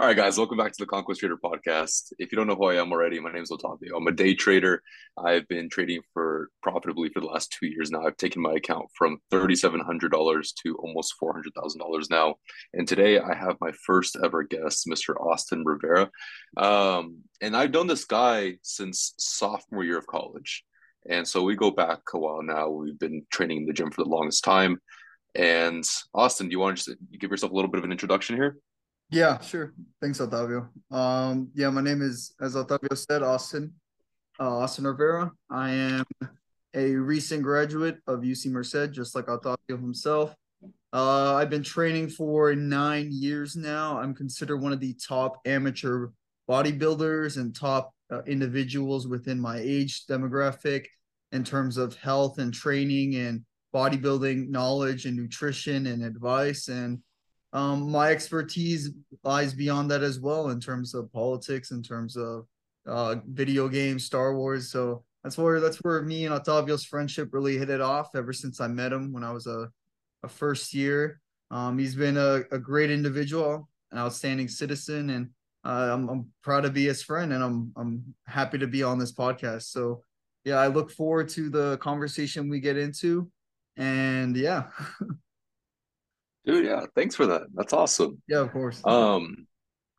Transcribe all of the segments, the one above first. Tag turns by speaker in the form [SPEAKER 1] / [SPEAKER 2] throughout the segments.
[SPEAKER 1] All right, guys, welcome back to the Conquest Trader podcast. If you don't know who I am already, my name is Otavio. I'm a day trader. I've been trading for profitably for the last two years now. I've taken my account from $3,700 to almost $400,000 now. And today I have my first ever guest, Mr. Austin Rivera. Um, and I've known this guy since sophomore year of college. And so we go back a while now. We've been training in the gym for the longest time. And Austin, do you want to just give yourself a little bit of an introduction here?
[SPEAKER 2] Yeah, sure. Thanks, Otavio. Um, yeah, my name is, as Otavio said, Austin, uh, Austin Rivera. I am a recent graduate of UC Merced, just like Otavio himself. Uh, I've been training for nine years now. I'm considered one of the top amateur bodybuilders and top uh, individuals within my age demographic in terms of health and training and bodybuilding knowledge and nutrition and advice. And um, my expertise lies beyond that as well in terms of politics, in terms of uh, video games, Star Wars. So that's where that's where me and Otavio's friendship really hit it off. Ever since I met him when I was a, a first year, um, he's been a, a great individual, an outstanding citizen, and uh, I'm, I'm proud to be his friend, and I'm I'm happy to be on this podcast. So yeah, I look forward to the conversation we get into, and yeah.
[SPEAKER 1] Dude, yeah, thanks for that. That's awesome.
[SPEAKER 2] Yeah, of course.
[SPEAKER 1] Um,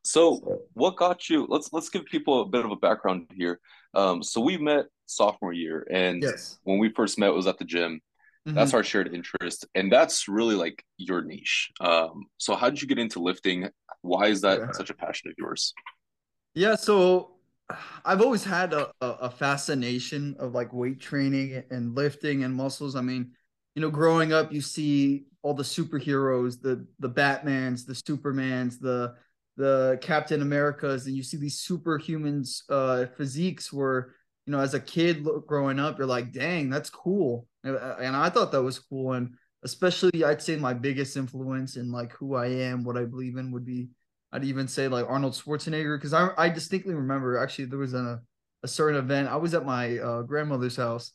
[SPEAKER 1] so what got you? Let's let's give people a bit of a background here. Um, so we met sophomore year, and
[SPEAKER 2] yes.
[SPEAKER 1] when we first met, was at the gym. Mm-hmm. That's our shared interest, and that's really like your niche. Um, so how did you get into lifting? Why is that yeah. such a passion of yours?
[SPEAKER 2] Yeah, so I've always had a, a fascination of like weight training and lifting and muscles. I mean, you know, growing up, you see all the superheroes, the the Batmans, the Supermans, the the Captain Americas, and you see these superhumans uh, physiques where you know as a kid growing up, you're like, dang, that's cool, and I thought that was cool, and especially I'd say my biggest influence in like who I am, what I believe in would be I'd even say like Arnold Schwarzenegger because I I distinctly remember actually there was a a certain event. I was at my uh, grandmother's house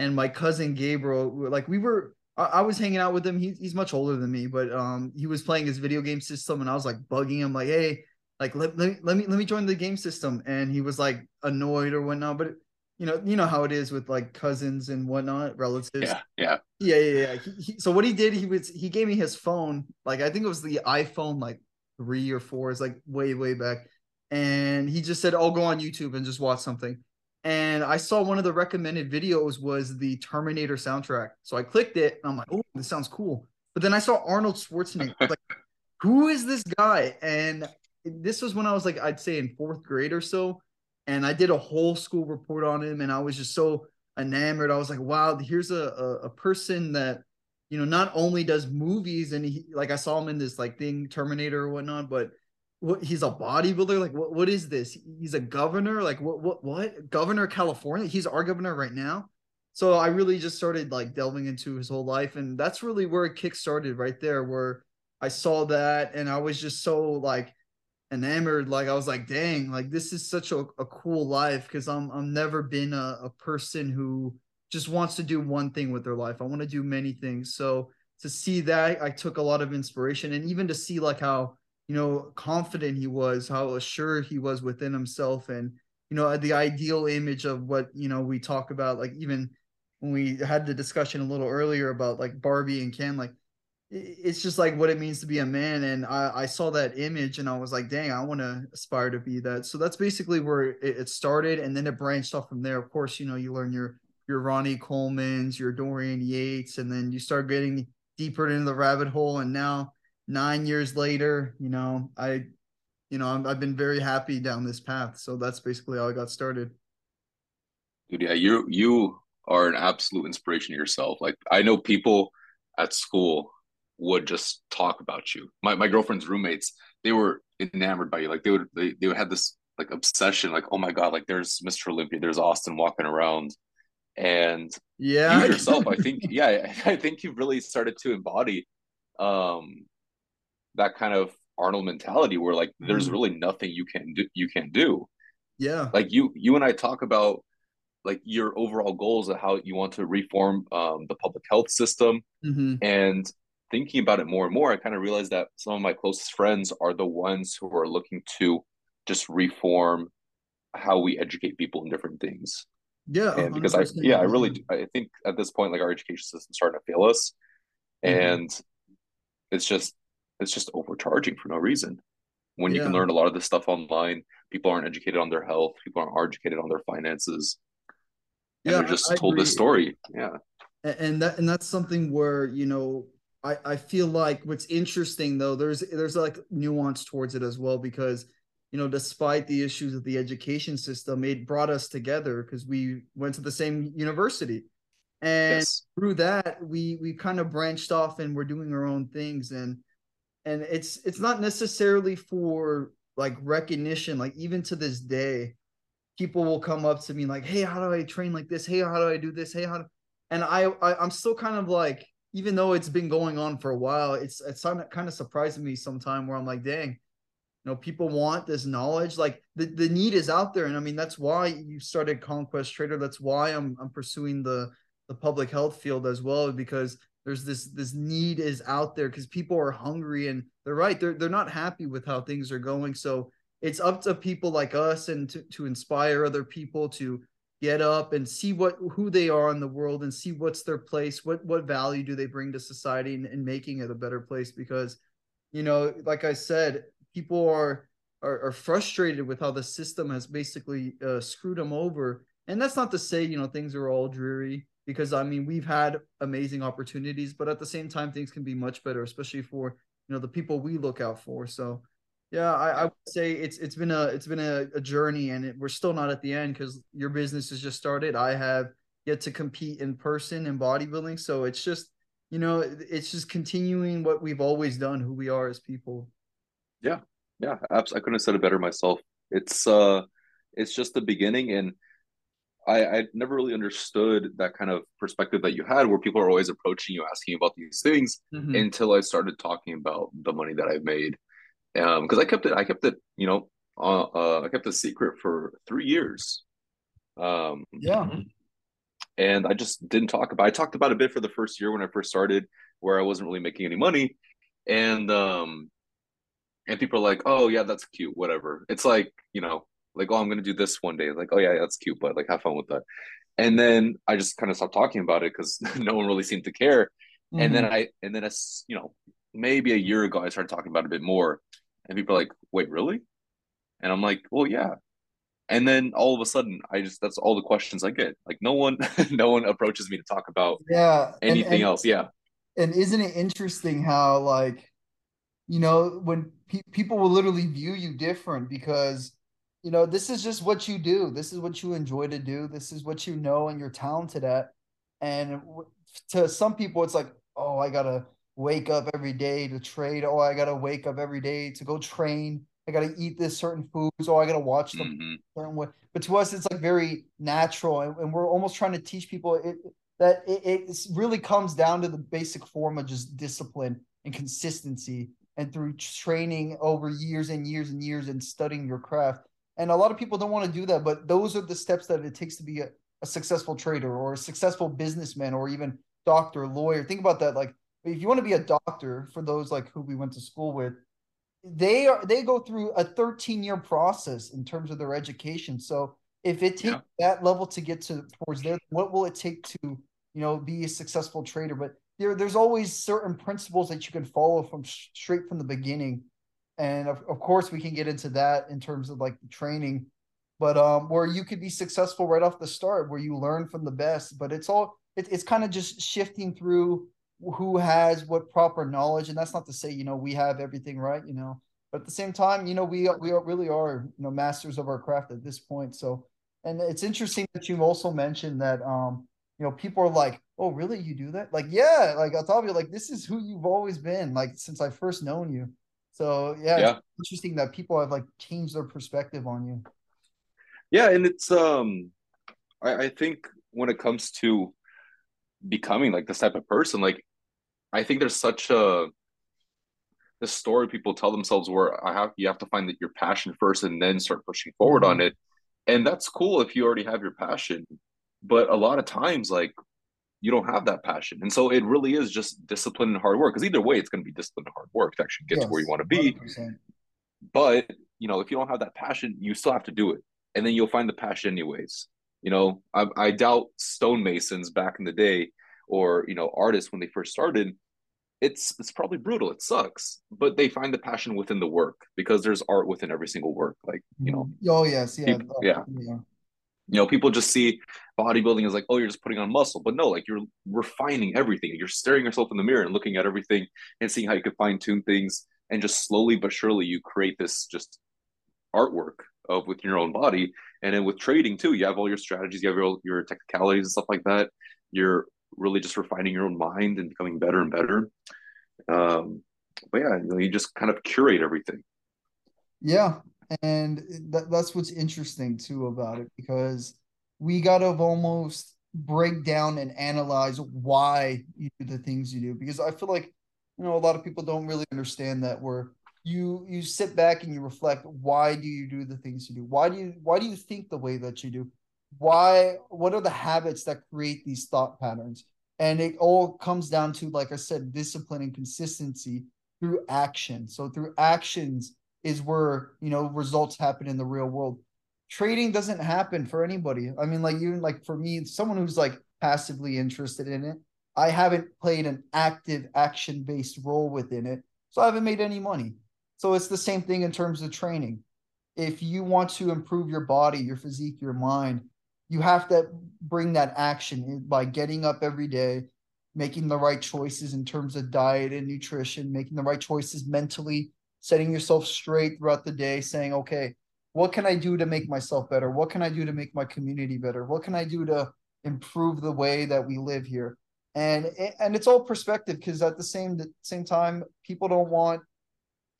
[SPEAKER 2] and my cousin Gabriel like we were I, I was hanging out with him. He, he's much older than me, but um, he was playing his video game system, and I was like bugging him, like, "Hey, like let, let, let me let me join the game system." And he was like annoyed or whatnot, but you know, you know how it is with like cousins and whatnot, relatives.
[SPEAKER 1] Yeah, yeah,
[SPEAKER 2] yeah, yeah. yeah. He, he, so what he did, he was he gave me his phone. Like I think it was the iPhone like three or four. is like way way back, and he just said, "I'll go on YouTube and just watch something." And I saw one of the recommended videos was the Terminator soundtrack. So I clicked it and I'm like, oh, this sounds cool. But then I saw Arnold Schwarzenegger. like, who is this guy? And this was when I was like, I'd say in fourth grade or so. And I did a whole school report on him. And I was just so enamored. I was like, wow, here's a, a, a person that, you know, not only does movies and he, like I saw him in this like thing, Terminator or whatnot, but what he's a bodybuilder? Like what, what is this? He's a governor? Like what what what? Governor california? He's our governor right now? So i really just started like delving into his whole life and that's really where it kick started right there where i saw that and i was just so like enamored. Like i was like dang like this is such a, a cool life because i'm i'm never been a, a person who just wants to do one thing with their life. I want to do many things. So to see that i took a lot of inspiration and even to see like how you know, confident he was, how assured he was within himself, and you know, the ideal image of what you know we talk about, like even when we had the discussion a little earlier about like Barbie and Ken, like it's just like what it means to be a man. And I, I saw that image and I was like, dang, I want to aspire to be that. So that's basically where it, it, started. And then it branched off from there. Of course, you know, you learn your, your Ronnie Coleman's, your Dorian Yates, and then you start getting deeper into the rabbit hole. And now nine years later, you know, I, you know, i have been very happy down this path. So that's basically how I got started.
[SPEAKER 1] Dude, yeah, you you are an absolute inspiration to yourself. Like I know people at school would just talk about you. My my girlfriend's roommates, they were enamored by you. Like they would they, they would have this like obsession, like, oh my God, like there's Mr. Olympia, there's Austin walking around. And
[SPEAKER 2] yeah,
[SPEAKER 1] you yourself, I think, yeah, I think you've really started to embody um that kind of Arnold mentality where like there's mm. really nothing you can do you can do.
[SPEAKER 2] Yeah.
[SPEAKER 1] Like you you and I talk about like your overall goals of how you want to reform um, the public health system
[SPEAKER 2] mm-hmm.
[SPEAKER 1] and thinking about it more and more, I kind of realized that some of my closest friends are the ones who are looking to just reform how we educate people in different things.
[SPEAKER 2] Yeah,
[SPEAKER 1] and because I yeah, I really I think at this point like our education system's starting to fail us, mm-hmm. and it's just it's just overcharging for no reason. When yeah. you can learn a lot of this stuff online, people aren't educated on their health, people aren't educated on their finances. Yeah, they're just I told agree. this story. Yeah.
[SPEAKER 2] And that and that's something where, you know, I, I feel like what's interesting though, there's there's like nuance towards it as well because you know, despite the issues of the education system, it brought us together because we went to the same university. And yes. through that, we we kind of branched off and we're doing our own things. And and it's it's not necessarily for like recognition. Like even to this day, people will come up to me like, "Hey, how do I train like this? Hey, how do I do this? Hey, how?" Do... And I, I I'm still kind of like, even though it's been going on for a while, it's it's kind of surprising me sometime where I'm like, "Dang." you know people want this knowledge like the, the need is out there and i mean that's why you started conquest trader that's why i'm i'm pursuing the the public health field as well because there's this this need is out there because people are hungry and they're right they're they're not happy with how things are going. So it's up to people like us and to, to inspire other people to get up and see what who they are in the world and see what's their place what what value do they bring to society and, and making it a better place. Because you know like i said people are, are, are frustrated with how the system has basically uh, screwed them over. And that's not to say you know things are all dreary because I mean we've had amazing opportunities, but at the same time things can be much better, especially for you know the people we look out for. So yeah, I, I would say it's it's been a it's been a, a journey, and it, we're still not at the end because your business has just started. I have yet to compete in person in bodybuilding, so it's just you know it's just continuing what we've always done, who we are as people.
[SPEAKER 1] Yeah, yeah, absolutely. I couldn't have said it better myself. It's uh, it's just the beginning, and I I never really understood that kind of perspective that you had, where people are always approaching you, asking about these things, mm-hmm. until I started talking about the money that I've made. Um, because I kept it, I kept it, you know, uh, uh, I kept a secret for three years. Um,
[SPEAKER 2] yeah.
[SPEAKER 1] And I just didn't talk about. I talked about a bit for the first year when I first started, where I wasn't really making any money, and um and people are like, "Oh yeah, that's cute, whatever." It's like you know, like, "Oh, I'm gonna do this one day." Like, "Oh yeah, that's cute," but like, have fun with that. And then I just kind of stopped talking about it because no one really seemed to care. Mm-hmm. And then mm-hmm. I, and then as you know, maybe a year ago, I started talking about it a bit more, and people are like, "Wait, really?" And I'm like, "Well, yeah." And then all of a sudden, I just that's all the questions I get. Like, no one, no one approaches me to talk about
[SPEAKER 2] yeah
[SPEAKER 1] anything and, and, else. Yeah.
[SPEAKER 2] And isn't it interesting how like you know when pe- people will literally view you different because you know this is just what you do. This is what you enjoy to do. This is what you know and you're talented at. And to some people it's like oh i gotta wake up every day to trade. Oh i gotta wake up every day to go train. I gotta eat this certain foods. Oh i gotta watch them mm-hmm. certain way. But to us it's like very natural and, and we're almost trying to teach people it, that it, it really comes down to the basic form of just discipline and consistency. And through training over years and years and years and studying your craft. And a lot of people don't want to do that, but those are the steps that it takes to be a, a successful trader or a successful businessman or even doctor, lawyer. Think about that. Like if you want to be a doctor, for those like who we went to school with, they are they go through a 13 year process in terms of their education. So if it takes yeah. that level to get to towards there, what will it take to you know be a successful trader? But there, there's always certain principles that you can follow from straight from the beginning and of, of course we can get into that in terms of like the training but um where you could be successful right off the start where you learn from the best but it's all it, it's kind of just shifting through who has what proper knowledge and that's not to say you know we have everything right you know but at the same time you know we we really are you know masters of our craft at this point so and it's interesting that you also mentioned that um you know people are like oh really? You do that? Like yeah like i'll tell you like this is who you've always been like since I first known you so yeah, yeah. interesting that people have like changed their perspective on you
[SPEAKER 1] yeah and it's um I, I think when it comes to becoming like this type of person like I think there's such a the story people tell themselves where I have you have to find that your passion first and then start pushing forward mm-hmm. on it and that's cool if you already have your passion but a lot of times like you don't have that passion. And so it really is just discipline and hard work. Because either way, it's going to be discipline and hard work to actually get yes, to where you want to be. 100%. But you know, if you don't have that passion, you still have to do it, and then you'll find the passion anyways. You know, I, I doubt stonemasons back in the day, or you know, artists when they first started. It's it's probably brutal. It sucks, but they find the passion within the work because there's art within every single work. Like you know.
[SPEAKER 2] Oh yes, yeah, people,
[SPEAKER 1] yeah. yeah you know people just see bodybuilding as like oh you're just putting on muscle. But no like you're refining everything. You're staring yourself in the mirror and looking at everything and seeing how you can fine tune things and just slowly but surely you create this just artwork of with your own body. And then with trading too you have all your strategies you have your, your technicalities and stuff like that. You're really just refining your own mind and becoming better and better. Um but yeah you, know, you just kind of curate everything.
[SPEAKER 2] Yeah and that's what's interesting too about it because we got to almost break down and analyze why you do the things you do because i feel like you know a lot of people don't really understand that where you you sit back and you reflect why do you do the things you do? Why do you why do you think the way that you do? Why what are the habits that create these thought patterns? And it all comes down to like i said discipline and consistency through action. So through actions is where you know results happen in the real world. Trading doesn't happen for anybody. I mean like even like for me someone who's like passively interested in it i haven't played an active action based role within it so i haven't made any money. So it's the same thing in terms of training. If you want to improve your body your physique your mind you have to bring that action by getting up every day making the right choices in terms of diet and nutrition making the right choices mentally setting yourself straight throughout the day, saying, okay, what can I do to make myself better? What can I do to make my community better? What can I do to improve the way that we live here? And and it's all perspective because at the same same time, people don't want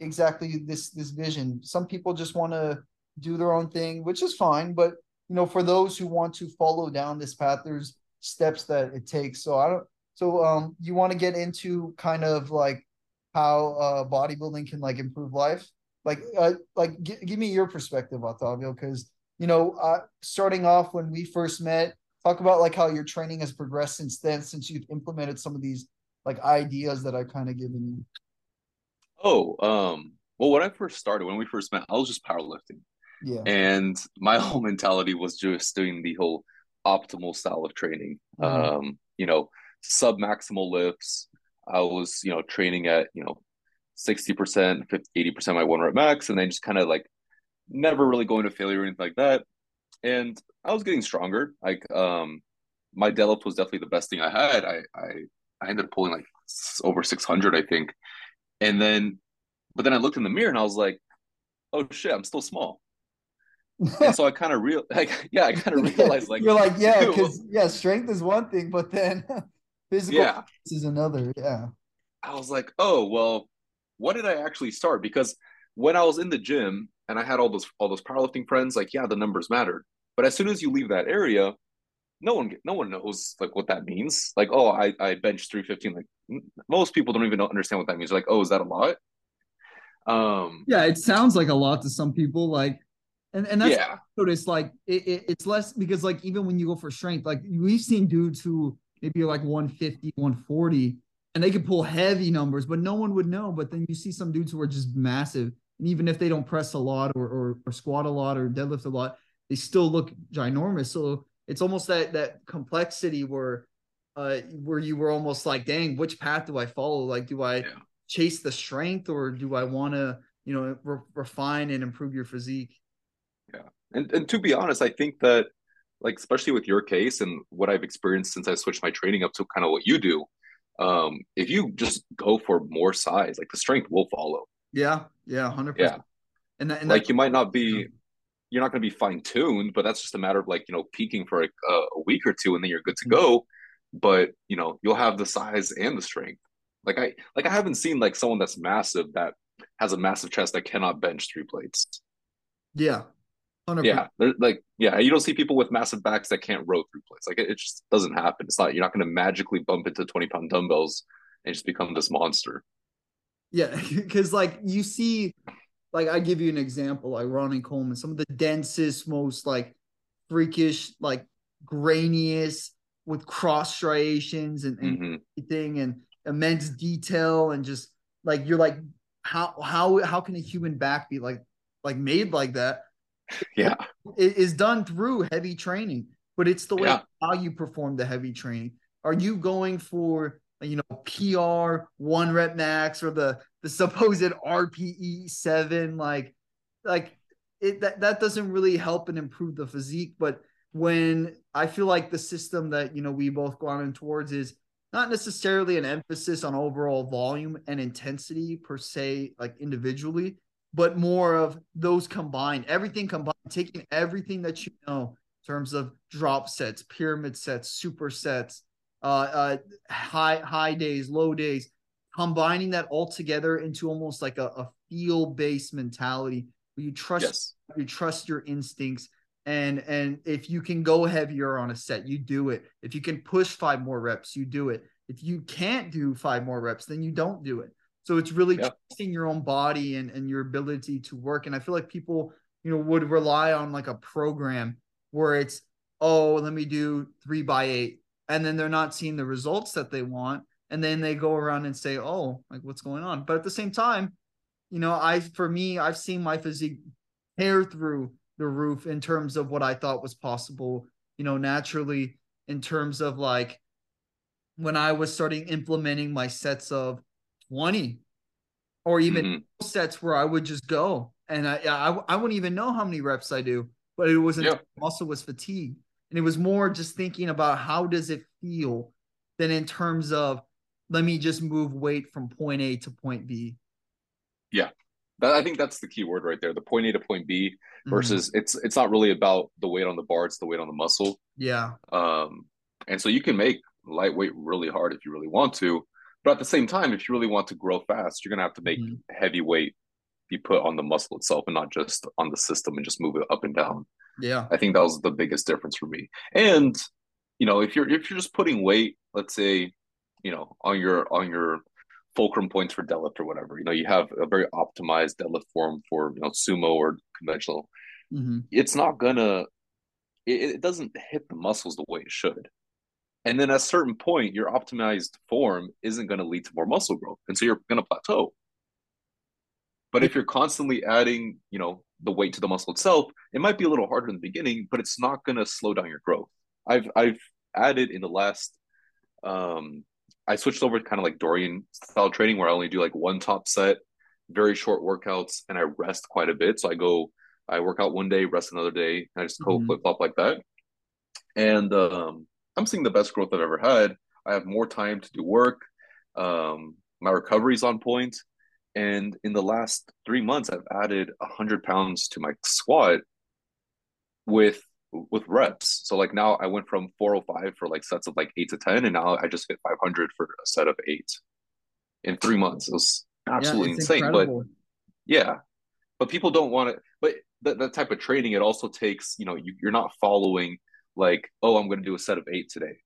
[SPEAKER 2] exactly this this vision. Some people just want to do their own thing, which is fine. But you know, for those who want to follow down this path, there's steps that it takes. So I don't. So um, you want to get into kind of like how uh, bodybuilding can like improve life? Like, uh, like g- give me your perspective, Octavio, because you know, uh, starting off when we first met, talk about like how your training has progressed since then, since you've implemented some of these like ideas that I've kind of given you.
[SPEAKER 1] Oh, um, well, when I first started, when we first met, I was just powerlifting.
[SPEAKER 2] Yeah.
[SPEAKER 1] And my whole mentality was just doing the whole optimal style of training. Mm-hmm. Um, you know, sub maximal lifts, I was, you know, training at, you know, 60%, 50, 80% my one rep max, and then just kind of like never really going to failure or anything like that. And I was getting stronger. Like, um, my deadlift was definitely the best thing I had. I, I, I ended up pulling like over 600, I think. And then, but then I looked in the mirror and I was like, oh shit, I'm still small. and so I kind of real like yeah, I kind of realized like
[SPEAKER 2] you're like yeah, because yeah, strength is one thing, but then Physical yeah. is another. Yeah.
[SPEAKER 1] I was like, oh well, what did I actually start? Because when I was in the gym and I had all those all those powerlifting friends, like yeah, the numbers mattered. But as soon as you leave that area, no one no one knows like what that means. Like, oh, I I bench three fifteen. Like most people don't even understand what that means. They're like, oh, is that a lot? Um.
[SPEAKER 2] Yeah, it sounds like a lot to some people. Like, and and that's yeah. notice like it, it, it's less because like even when you go for strength, like we've seen dudes who maybe like 150, 140, and they could pull heavy numbers, but no one would know. But then you see some dudes who are just massive. And even if they don't press a lot or, or, or squat a lot or deadlift a lot, they still look ginormous. So it's almost that that complexity where uh where you were almost like, dang, which path do I follow? Like, do I yeah. chase the strength or do I want to, you know, re- refine and improve your physique?
[SPEAKER 1] Yeah. And and to be honest, I think that like especially with your case and what I've experienced since I switched my training up to kind of what you do, um, if you just go for more size, like the strength will follow.
[SPEAKER 2] Yeah, yeah, hundred yeah. percent.
[SPEAKER 1] And, that, and like you might not be, you're not going to be fine tuned, but that's just a matter of like you know peaking for like a, a week or two, and then you're good to mm-hmm. go. But you know you'll have the size and the strength. Like I like I haven't seen like someone that's massive that has a massive chest that cannot bench three plates.
[SPEAKER 2] Yeah,
[SPEAKER 1] 100%. Yeah, like yeah, you don't see people with massive backs that can't row through plates. Like it, it just doesn't happen. It's not you're not going to magically bump into twenty pound dumbbells and just become this monster.
[SPEAKER 2] Yeah, because like you see, like I give you an example, like Ronnie Coleman, some of the densest, most like freakish, like grainiest, with cross striations and, and
[SPEAKER 1] Mhm.
[SPEAKER 2] everything and immense detail and just like you're like how how how can a human back be like like made like that
[SPEAKER 1] Yeah.
[SPEAKER 2] it is done through heavy training, but it's the way
[SPEAKER 1] Yeah.
[SPEAKER 2] how you perform the heavy training. Are you going for you know PR one rep max or the the supposed RPE seven? Like like it that that doesn't really help and improve the physique. But when I feel like the system that you know we both gone in towards is not necessarily an emphasis on overall volume and intensity per se, like individually, but more of those combined, everything combined, taking everything that you know in terms of drop sets, pyramid sets, supersets, uh, uh, high high days, low days, combining that all together into almost like a, a feel based mentality where you trust
[SPEAKER 1] Yes.
[SPEAKER 2] you trust your instincts. And and if you can go heavier on a set you do it. If you can push five more reps you do it. If you can't do five more reps then you don't do it so it's really
[SPEAKER 1] Yep.
[SPEAKER 2] trusting your own body and and your ability to work and i feel like people you know would rely on like a program where it's oh let me do three by eight and then they're not seeing the results that they want and then they go around and say oh like what's going on but at the same time you know i for me i've seen my physique tear through the roof in terms of what I thought was possible, you know, naturally in terms of like when I was starting implementing my sets of 20 or even
[SPEAKER 1] Mhm.
[SPEAKER 2] sets where I would just go and I, I I wouldn't even know how many reps I do, but it wasn't
[SPEAKER 1] Yeah.
[SPEAKER 2] muscle was fatigue. And it was more just thinking about how does it feel than in terms of let me just move weight from point A to point B.
[SPEAKER 1] That, I think that's the key word right there. The point A to point B
[SPEAKER 2] Mhm.
[SPEAKER 1] versus it's it's not really about the weight on the bar, it's the weight on the muscle.
[SPEAKER 2] yeah.
[SPEAKER 1] Um, and so you can make lightweight really hard if you really want to, but at the same time, if you really want to grow fast, you're gonna have to make
[SPEAKER 2] Mhm.
[SPEAKER 1] heavyweight be put on the muscle itself and not just on the system and just move it up and down.
[SPEAKER 2] Yeah.
[SPEAKER 1] I think that was the biggest difference for me. And you know, if you're if you're just putting weight, let's say, you know, on your on your fulcrum points for deadlift or whatever, you know, you have a very optimized deadlift form for you know sumo or conventional.
[SPEAKER 2] hmm
[SPEAKER 1] It's not gonna, it, it doesn't hit the muscles the way it should. And then at a certain point, your optimized form isn't going to lead to more muscle growth, and so you're going to plateau. But if you're constantly adding, you know, the weight to the muscle itself, it might be a little harder in the beginning, but it's not going to slow down your growth. I've I've added in the last, um, I switched over to kind of like Dorian style training where I only do like one top set, very short workouts, and I rest quite a bit. So I go, I work out one day, rest another day, and I just go
[SPEAKER 2] Mhm.
[SPEAKER 1] flip flop like that. And um, I'm seeing the best growth I've ever had. I have more time to do work. Um, my recovery's on point. And in the last three months, I've added hundred pounds to my squat with with reps. So like now I went from 405 for like sets of like eight to 10, and now I just hit 500 for a set of eight in three months. It was absolutely
[SPEAKER 2] it's
[SPEAKER 1] insane.
[SPEAKER 2] incredible.
[SPEAKER 1] But yeah, but people don't want it. But that, that type of training, it also takes, you know, you, you're not following like, oh, I'm going to do a set of eight today.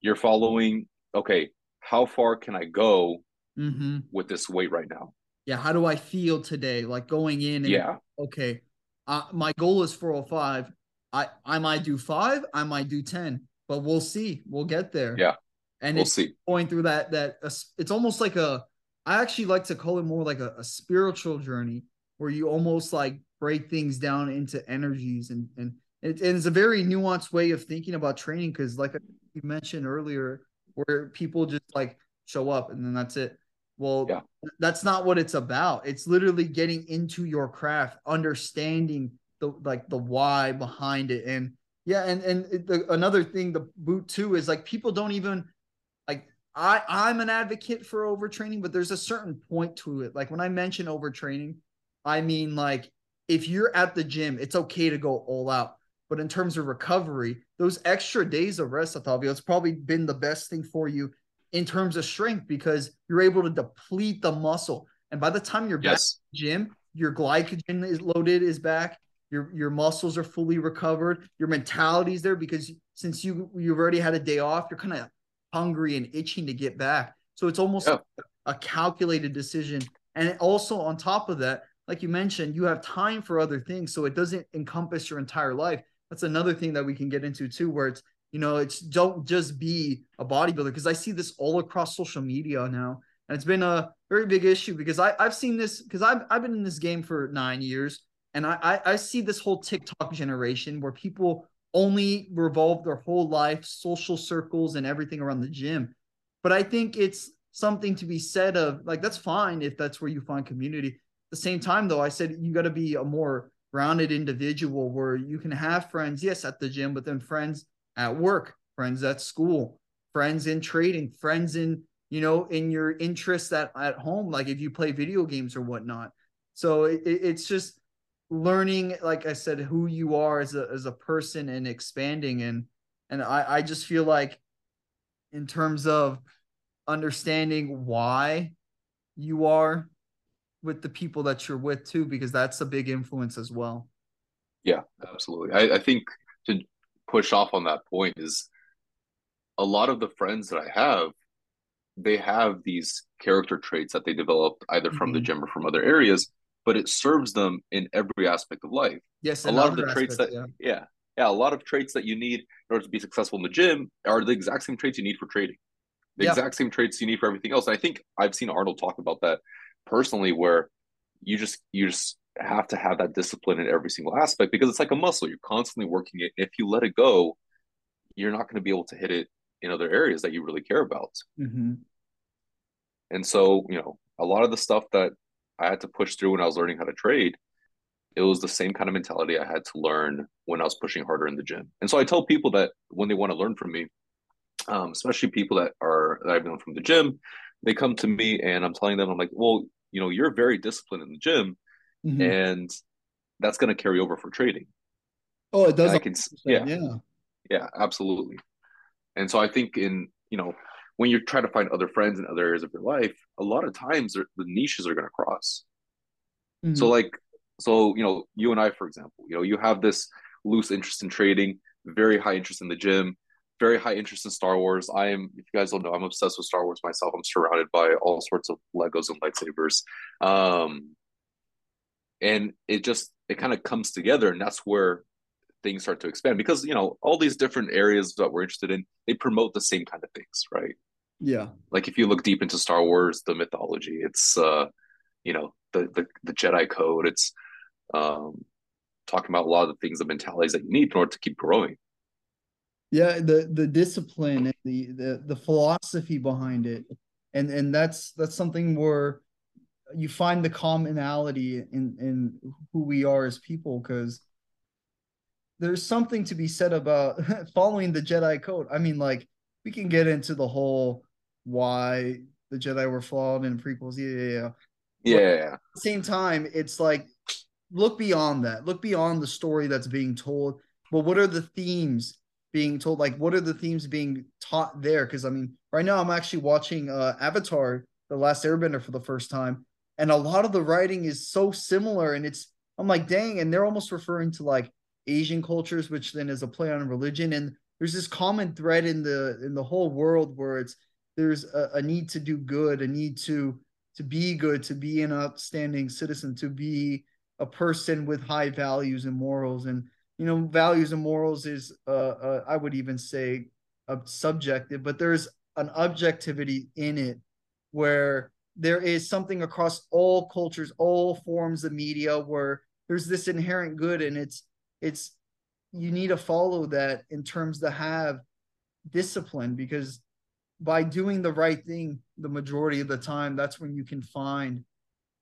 [SPEAKER 1] You're following, okay, how far can I go
[SPEAKER 2] hmm
[SPEAKER 1] with this weight right now?
[SPEAKER 2] Yeah. How do I feel today? Like going in and
[SPEAKER 1] Yeah,
[SPEAKER 2] okay, uh, my goal is 405. I I might do five, I might do 10, but we'll see. We'll get there.
[SPEAKER 1] Yeah.
[SPEAKER 2] And
[SPEAKER 1] we'll
[SPEAKER 2] it's
[SPEAKER 1] see.
[SPEAKER 2] going through that that uh, it's almost like a I actually like to call it more like a, a spiritual journey where you almost like break things down into energies and and it, and it's a very nuanced way of thinking about training because like you mentioned earlier where people just like show up and then that's it. Well
[SPEAKER 1] Yeah.
[SPEAKER 2] that's not what it's about. It's literally getting into your craft understanding the like the why behind it. And yeah and and it, the, another thing the boot too is like people don't even like i i'm an advocate for overtraining but there's a certain point to it. Like when i mention overtraining i mean like if you're at the gym it's okay to go all out but in terms of recovery those extra days of rest Otavio, it's probably been the best thing for you in terms of strength because you're able to deplete the muscle and by the time you're back
[SPEAKER 1] Yes.
[SPEAKER 2] gym, your glycogen is loaded, is back. Your your muscles are fully recovered. Your mentality is there because since you you've already had a day off, you're kind of hungry and itching to get back. So it's almost
[SPEAKER 1] Yeah.
[SPEAKER 2] a calculated decision. And also on top of that, like you mentioned, you have time for other things, so it doesn't encompass your entire life. That's another thing that we can get into too, where it's You know, it's don't just be a bodybuilder because I see this all across social media now. And it's been a very big issue because I, I've seen this because I've, I've been in this game for nine years and I, I, I see this whole TikTok generation where people only revolve their whole life, social circles, and everything around the gym. But I think it's something to be said of like that's fine if that's where you find community. At the same time, though, I said you got to be a more grounded individual where you can have friends, yes, at the gym, but then friends at work, friends at school, friends in trading, friends in you know in your interests at at home, like if you play video games or whatnot. So it, it's just learning, like I said, who you are as a as a person and expanding and and I I just feel like in terms of understanding why you are with the people that you're with too, because that's a big influence as well.
[SPEAKER 1] Yeah, absolutely. I, I think to push off on that point is a lot of the friends that I have, they have these character traits that they developed either from mm-hmm. the gym or from other areas, but it serves them in every aspect of life.
[SPEAKER 2] Yes,
[SPEAKER 1] a lot of the traits that yeah. yeah, yeah, a lot of traits that you need in order to be successful in the gym are the exact same traits you need for trading the yeah. exact same traits you need for everything else. And I think I've seen Arnold talk about that personally, where you just you just have to have that discipline in every single aspect because it's like a muscle. You're constantly working it. If you let it go, you're not going to be able to hit it in other areas that you really care about.
[SPEAKER 2] Mm-hmm.
[SPEAKER 1] And so, you know, a lot of the stuff that I had to push through when I was learning how to trade, it was the same kind of mentality I had to learn when I was pushing harder in the gym. And so I tell people that when they want to learn from me, um, especially people that are that I've known from the gym. They come to me and I'm telling them, I'm like, well, you know, you're very disciplined in the gym, mm-hmm. and that's going to carry over for trading.
[SPEAKER 2] Oh, it does.
[SPEAKER 1] I can, yeah, yeah, yeah, absolutely. And so I think in you know when you're trying to find other friends in other areas of your life, a lot of times the niches are going to cross. Mm-hmm. So like, so you know, you and I, for example, you know, you have this loose interest in trading, very high interest in the gym very high interest in Star Wars. I am, if you guys don't know, I'm obsessed with Star Wars myself. I'm surrounded by all sorts of Legos and lightsabers. Um, and it just, it kind of comes together. And that's where things start to expand because, you know, all these different areas that we're interested in, they promote the same kind of things, right?
[SPEAKER 2] Yeah.
[SPEAKER 1] Like if you look deep into Star Wars, the mythology, it's, uh, you know, the, the, the Jedi code, it's, um, talking about a lot of the things, the mentalities that you need in order to keep growing
[SPEAKER 2] yeah the the discipline and the the the philosophy behind it. And and that's that's something where you find the commonality in in who we are as people because there's something to be said about following the jedi code. I mean like we can get into the whole why the jedi were flawed in prequels yeah
[SPEAKER 1] yeah yeah, yeah, yeah.
[SPEAKER 2] at the same time it's like look beyond that. Look beyond the story that's being told. But what are the themes being told like what are the themes being taught there? Because i mean right now i'm actually watching uh avatar the last airbender for the first time and a lot of the writing is so similar and it's i'm like dang and they're almost referring to like asian cultures which then is a play on religion and there's this common thread in the in the whole world where it's there's a, a need to do good a need to to be good to be an outstanding citizen to be a person with high values and morals and you know values and morals is uh, uh, i would even say uh, subjective but there's an objectivity in it where there is something across all cultures all forms of media where there's this inherent good and it's it's you need to follow that in terms to have discipline because by doing the right thing the majority of the time that's when you can find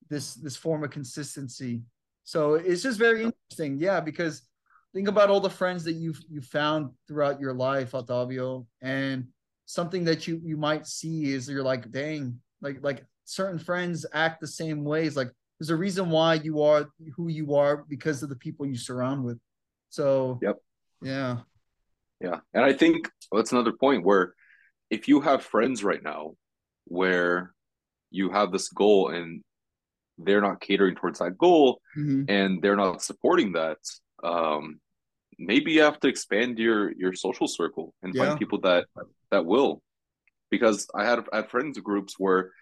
[SPEAKER 2] this this form of consistency. So it's just very interesting. Yeah because think about all the friends that you've you found throughout your life, Otavio, and something that you you might see is you're like, dang, like like certain friends act the same ways. Like there's a reason why you are who you are because of the people you surround with. So
[SPEAKER 1] yep,
[SPEAKER 2] yeah,
[SPEAKER 1] yeah, and I think that's another point where if you have friends right now where you have this goal and they're not catering towards that goal mm-hmm. and they're not supporting that um maybe you have to expand your your social circle and yeah. find people that that will because i had I had friends groups where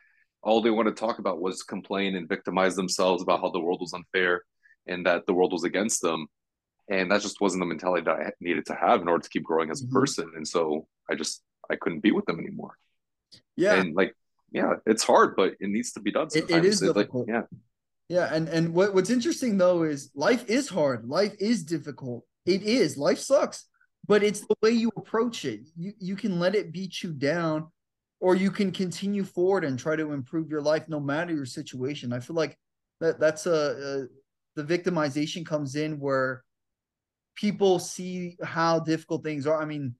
[SPEAKER 1] all they want to talk about was complain and victimize themselves about how the world was unfair and that the world was against them and that just wasn't the mentality that I needed to have in order to keep growing as a mm-hmm. person. And so I just I couldn't be with them anymore. Yeah, and like yeah, it's hard, but it needs to be done.
[SPEAKER 2] Sometimes. it, it is it, difficult. Like, yeah, yeah, and and what, what's interesting though is life is hard. Life is difficult. It is. Life sucks, but it's the way you approach it. You you can let it beat you down, or you can continue forward and try to improve your life no matter your situation. I feel like that that's a, a the victimization comes in where people see how difficult things are. I mean,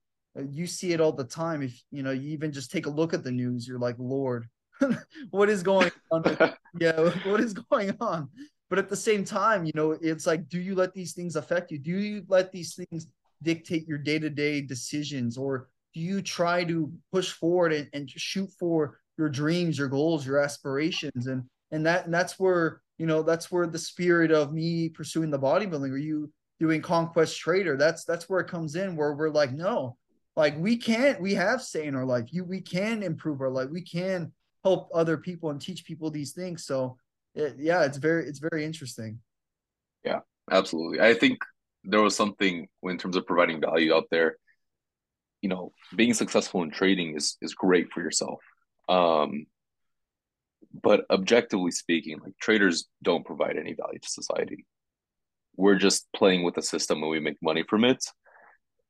[SPEAKER 2] you see it all the time. If you know, you even just take a look at the news, you're like, Lord, what is going on? yeah, what is going on? But at the same time, you know, it's like, do you let these things affect you? Do you let these things dictate your day to day decisions? Or do you try to push forward and, and shoot for your dreams, your goals, your aspirations? And and that and that's where, you know, that's where the spirit of me pursuing the bodybuilding or you doing conquest trader, that's that's where it comes in, where we're like, no, like we can't, we have say in our life. You we can improve our life. We can help other people and teach people these things. So it, yeah, it's very it's very interesting.
[SPEAKER 1] Yeah, absolutely. I think there was something in terms of providing value out there. You know, being successful in trading is is great for yourself. Um, but objectively speaking, like traders don't provide any value to society. We're just playing with the system and we make money from it.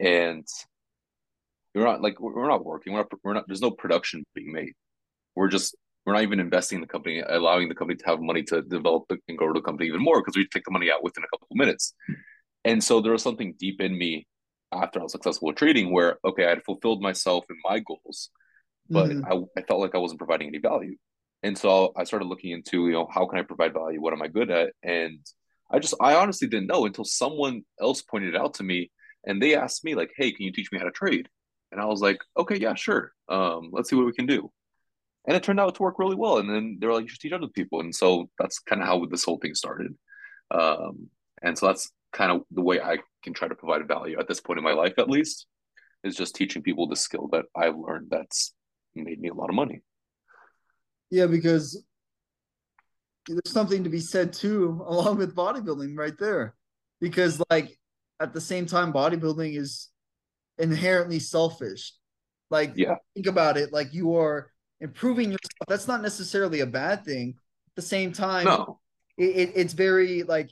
[SPEAKER 1] And we're not like we're not working. We're not. We're not. There's no production being made we're just we're not even investing in the company, allowing the company to have money to develop and grow the company even more because we take the money out within a couple of minutes. And so there was something deep in me after I was successful at trading where okay, I had fulfilled myself and my goals, but mm-hmm. I, I felt like I wasn't providing any value. And so I started looking into, you know, how can I provide value? What am I good at? And I just I honestly didn't know until someone else pointed it out to me and they asked me like, "Hey, can you teach me how to trade?" And I was like, "Okay, yeah, sure. Um, let's see what we can do." And it turned out to work really well. And then they were like, you should teach other people. And so that's kind of how this whole thing started. Um, and so that's kind of the way I can try to provide value at this point in my life, at least, is just teaching people the skill that I've learned that's made me a lot of money.
[SPEAKER 2] Yeah, because there's something to be said too, along with bodybuilding right there. Because, like, at the same time, bodybuilding is inherently selfish. Like, yeah. think about it. Like, you are improving yourself that's not necessarily a bad thing. At the same time no. it, it's very like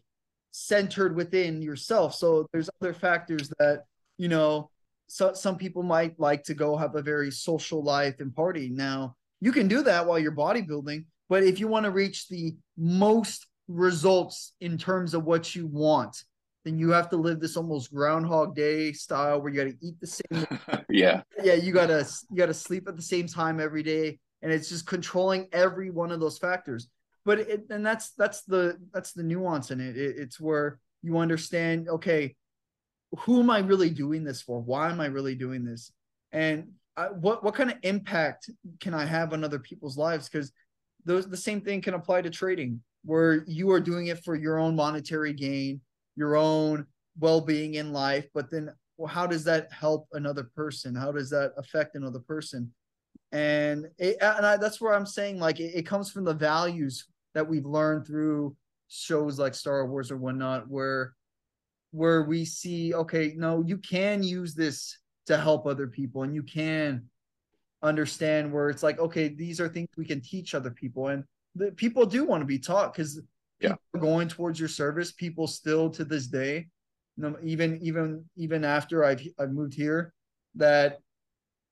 [SPEAKER 2] centered within yourself. So there's other factors that you know so, some people might like to go have a very social life and party. Now you can do that while you're bodybuilding but if you want to reach the most results in terms of what you want then you have to live this almost groundhog day style where you got to eat the same
[SPEAKER 1] yeah.
[SPEAKER 2] Yeah you gotta you gotta sleep at the same time every day and it's just controlling every one of those factors. But it, and that's that's the that's the nuance in it. it it's where you understand okay who am i really doing this for? Why am i really doing this? And I, what what kind of impact can i have on other people's lives? Because those the same thing can apply to trading where you are doing it for your own monetary gain your own well-being in life but then well, how does that help another person? How does that affect another person? And it, and I, that's where i'm saying like it, it, comes from the values that we've learned through shows like star wars or whatnot where where we see okay no you can use this to help other people and you can understand where it's like okay these are things we can teach other people and the, people do want to be taught because yeah. going towards your service people still to this day even even even after i've i've moved here that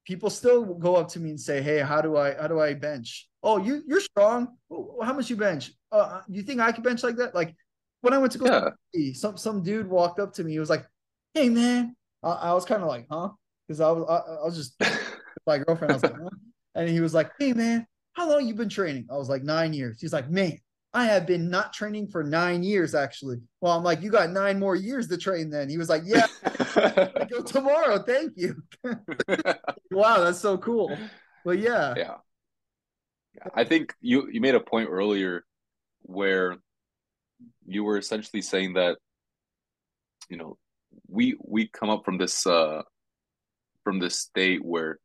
[SPEAKER 2] people still go up to me and say, "Hey, how do I how do I bench?" Oh, you you're strong. How much you bench? Uh, uh you think I could bench like that? Like when I went to go, yeah. some some dude walked up to me. He was like, "Hey, man." I, I was kind of like, "Huh?" Because I was I, I, was just my girlfriend. I was like, huh? and he was like, "Hey, man, how long you been training?" I was like, nine years. He's like, "Man." I have been not training for nine years, actually. Well, I'm like, you got nine more years to train then. He was like, Yeah, I go tomorrow. Thank you. wow, that's so cool. But yeah.
[SPEAKER 1] Yeah. I think you you made a point earlier where you were essentially saying that you know we we come up from this uh from this state where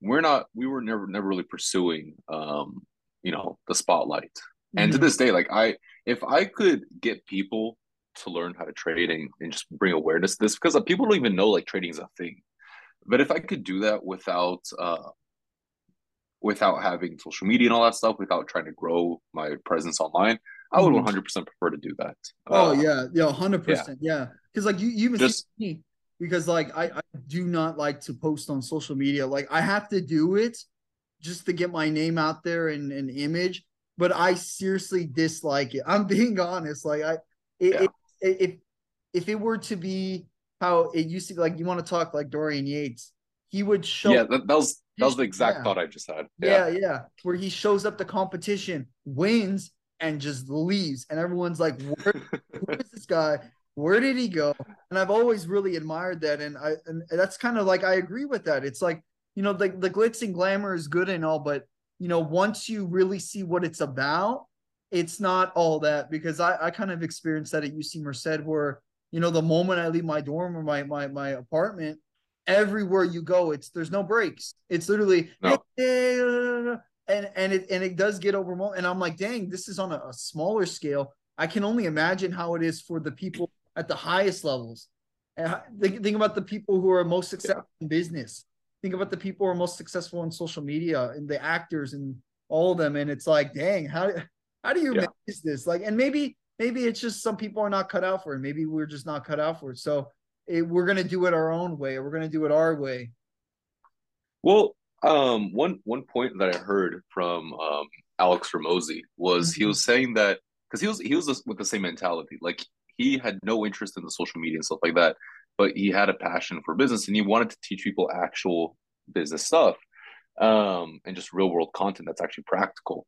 [SPEAKER 1] we're not we were never never really pursuing um you know the spotlight and mm-hmm. to this day like i if i could get people to learn how to trade and, and just bring awareness to this because people don't even know like trading is a thing. But if I could do that without uh, without having social media and all that stuff, without trying to grow my presence online, I would 100 mm-hmm. percent prefer to do that.
[SPEAKER 2] Oh uh, yeah, yeah, 100 percent, yeah. Because like you, you even just me because like I, I do not like to post on social media. Like I have to do it just to get my name out there and an image, but I seriously dislike it. I'm being honest. Like I, it, yeah. it, if if it were to be how it used to be, like you want to talk like Dorian Yates, he would show.
[SPEAKER 1] Yeah, that, that was that was the exact yeah. thought I just had.
[SPEAKER 2] Yeah. yeah, yeah, where he shows up the competition, wins, and just leaves, and everyone's like, "Where, who is this guy? Where did he go?" And I've always really admired that, and I and that's kind of like I agree with that. It's like you know, the the glitz and glamour is good and all, but you know, once you really see what it's about, it's not all that because I, I kind of experienced that at UC Merced where, you know, the moment I leave my dorm or my my my apartment, everywhere you go, it's there's no breaks. It's literally no. and and it and it does get over and I'm like, dang, this is on a, a smaller scale. I can only imagine how it is for the people at the highest levels. And think, think about the people who are most successful yeah. in business. Think about the people who are most successful on social media and the actors and all of them. And it's like, dang, how how do you yeah. manage this? Like, and maybe maybe it's just some people are not cut out for it. Maybe we're just not cut out for it. So it, we're gonna do it our own way. We're gonna do it our way.
[SPEAKER 1] Well, um, one one point that I heard from um, Alex Hormozi was mm-hmm. he was saying that because he was he was with the same mentality. Like he had no interest in the social media and stuff like that, but he had a passion for business and he wanted to teach people actual business stuff um, and just real world content that's actually practical.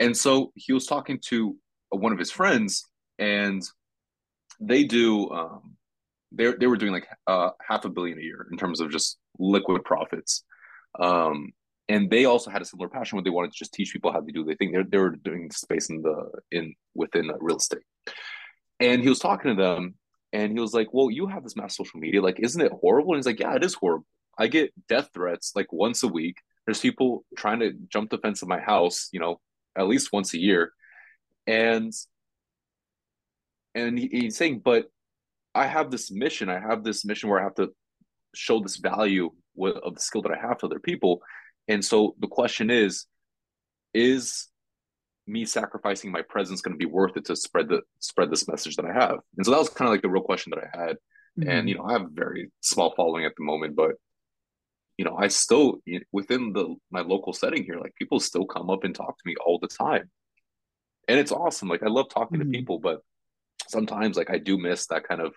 [SPEAKER 1] And so he was talking to one of his friends, and they do um, they they were doing like uh, half a billion a year in terms of just liquid profits. Um, and they also had a similar passion where they wanted to just teach people how to do they think They they were doing space in the in within real estate. And he was talking to them, and he was like, "Well, you have this mass social media. Like, isn't it horrible?" And he's like, "Yeah, it is horrible. I get death threats like once a week. There's people trying to jump the fence of my house, you know, at least once a year, and and he, he's saying, but I have this mission. I have this mission where I have to show this value of the skill that I have to other people. And so the question is, is me sacrificing my presence going to be worth it to spread the spread this message that I have? And so that was kind of like the real question that I had. Mm-hmm. And you know, I have a very small following at the moment, but you know, I still within the my local setting here, like people still come up and talk to me all the time, and it's awesome. Like I love talking mm-hmm. to people, but sometimes like I do miss that kind of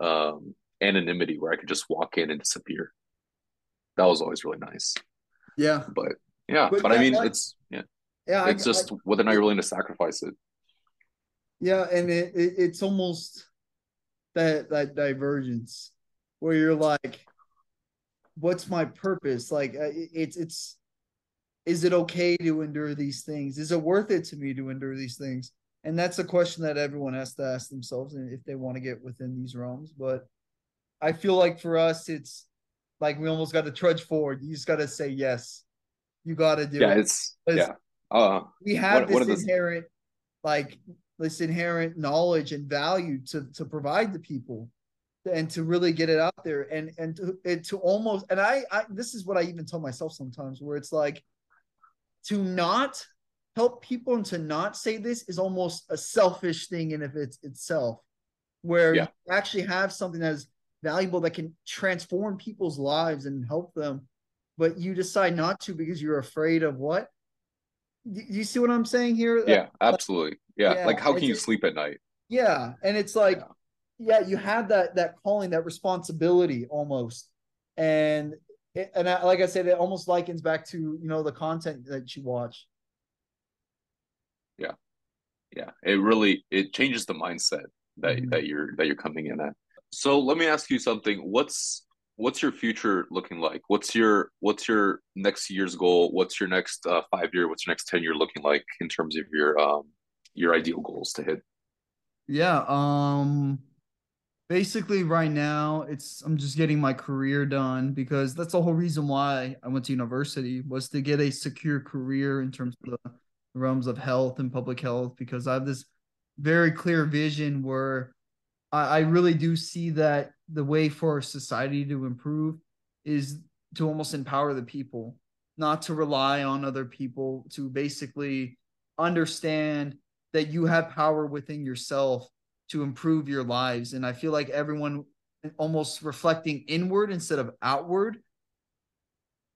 [SPEAKER 1] um, anonymity where I could just walk in and disappear. That was always really nice.
[SPEAKER 2] Yeah,
[SPEAKER 1] but yeah, but, but yeah, I mean, it's yeah, it's I, just I, whether or not you're willing to sacrifice it.
[SPEAKER 2] Yeah, and it, it, it's almost that that divergence where you're like what's my purpose? Like uh, it's it's is it okay to endure these things? Is it worth it to me to endure these things? And that's a question that everyone has to ask themselves if they want to get within these realms but i feel like for us it's like we almost got to trudge forward. You just got to say yes. You got to do
[SPEAKER 1] yeah, it. it's yeah uh,
[SPEAKER 2] we have what, this inherent like this inherent knowledge and value to to provide to people and to really get it out there and and to, and to almost and I, I this is what I even tell myself sometimes where it's like to not help people and to not say this is almost a selfish thing in of its itself where yeah. you actually have something that is valuable that can transform people's lives and help them but you decide not to because you're afraid of what you see what i'm saying here
[SPEAKER 1] yeah absolutely yeah, yeah. like how can you sleep at night
[SPEAKER 2] yeah and it's like yeah yeah, you have that that calling, that responsibility almost, and and I, like I said, it almost likens back to you know the content that you watch.
[SPEAKER 1] Yeah, yeah, it really it changes the mindset that mm-hmm. that you're that you're coming in at. So let me ask you something. What's what's your future looking like? What's your what's your next year's goal? What's your next uh, five year? What's your next ten year looking like in terms of your um your ideal goals to hit?
[SPEAKER 2] Yeah, um basically right now it's i'm just getting my career done because that's the whole reason why i went to university was to get a secure career in terms of the realms of health and public health because i have this very clear vision where I, I really do see that the way for society to improve is to almost empower the people, not to rely on other people, to basically understand that you have power within yourself to improve your lives. And I feel like everyone almost reflecting inward instead of outward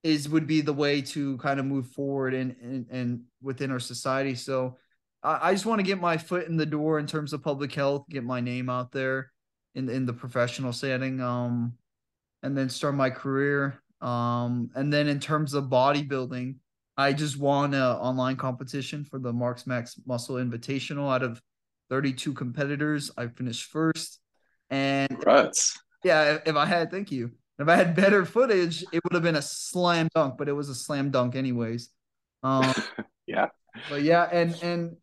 [SPEAKER 2] is would be the way to kind of move forward and and, and within our society. So I, I just want to get my foot in the door in terms of public health, get my name out there in in the professional setting, um, and then start my career. Um, and then in terms of bodybuilding, I just won an online competition for the Marks Max Muscle Invitational out of 32 competitors. I finished first. And
[SPEAKER 1] Congrats.
[SPEAKER 2] yeah, if, if I had, thank you. If I had better footage, it would have been a slam dunk, but it was a slam dunk anyways. Um,
[SPEAKER 1] yeah.
[SPEAKER 2] But yeah, and and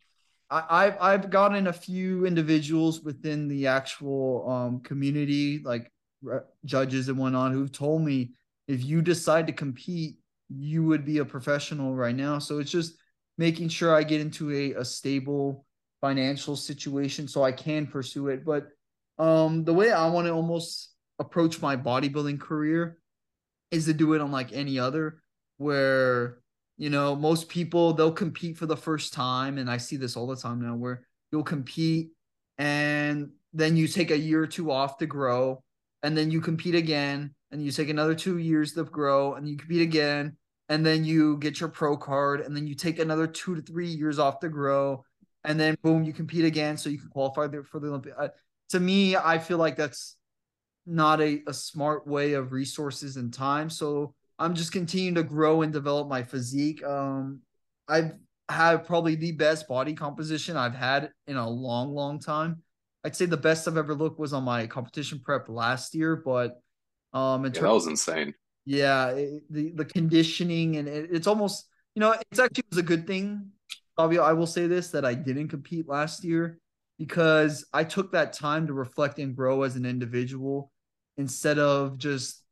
[SPEAKER 2] I, have I've gotten a few individuals within the actual um, community, like re- judges and whatnot, who've told me if you decide to compete, you would be a professional right now. So it's just making sure I get into a, a stable financial situation so I can pursue it. But um, the way I want to almost approach my bodybuilding career is to do it on like any other, where you know most people they'll compete for the first time, and I see this all the time now, where you'll compete and then you take a year or two off to grow, and then you compete again, and you take another two years to grow, and you compete again, and then you get your pro card, and then you take another two to three years off to grow, and then boom, you compete again, so you can qualify for the Olympia. Uh, to me, I feel like that's not a, a smart way of resources and time. So I'm just continuing to grow and develop my physique. Um, I've had probably the best body composition I've had in a long, long time. I'd say the best I've ever looked was on my competition prep last year, but um,
[SPEAKER 1] in yeah, that was insane.
[SPEAKER 2] Yeah, it, the the conditioning and it, it's almost you know it's actually was a good thing. Fabio, I will say this that I didn't compete last year because I took that time to reflect and grow as an individual instead of just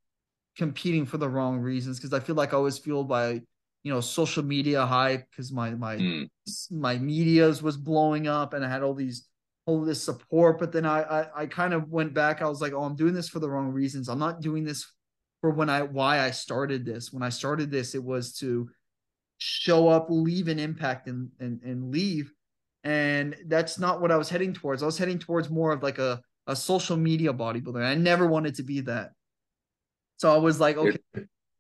[SPEAKER 2] competing for the wrong reasons. Because I feel like I was fueled by you know social media hype because my my mm. my media's was blowing up and I had all these all this support. But then I, I I kind of went back. I was like, oh, I'm doing this for the wrong reasons. I'm not doing this for when I why I started this. When I started this, it was to show up, leave an impact, and and and leave. And that's not what I was heading towards. I was heading towards more of like a a social media bodybuilder. I never wanted to be that. So I was like, okay,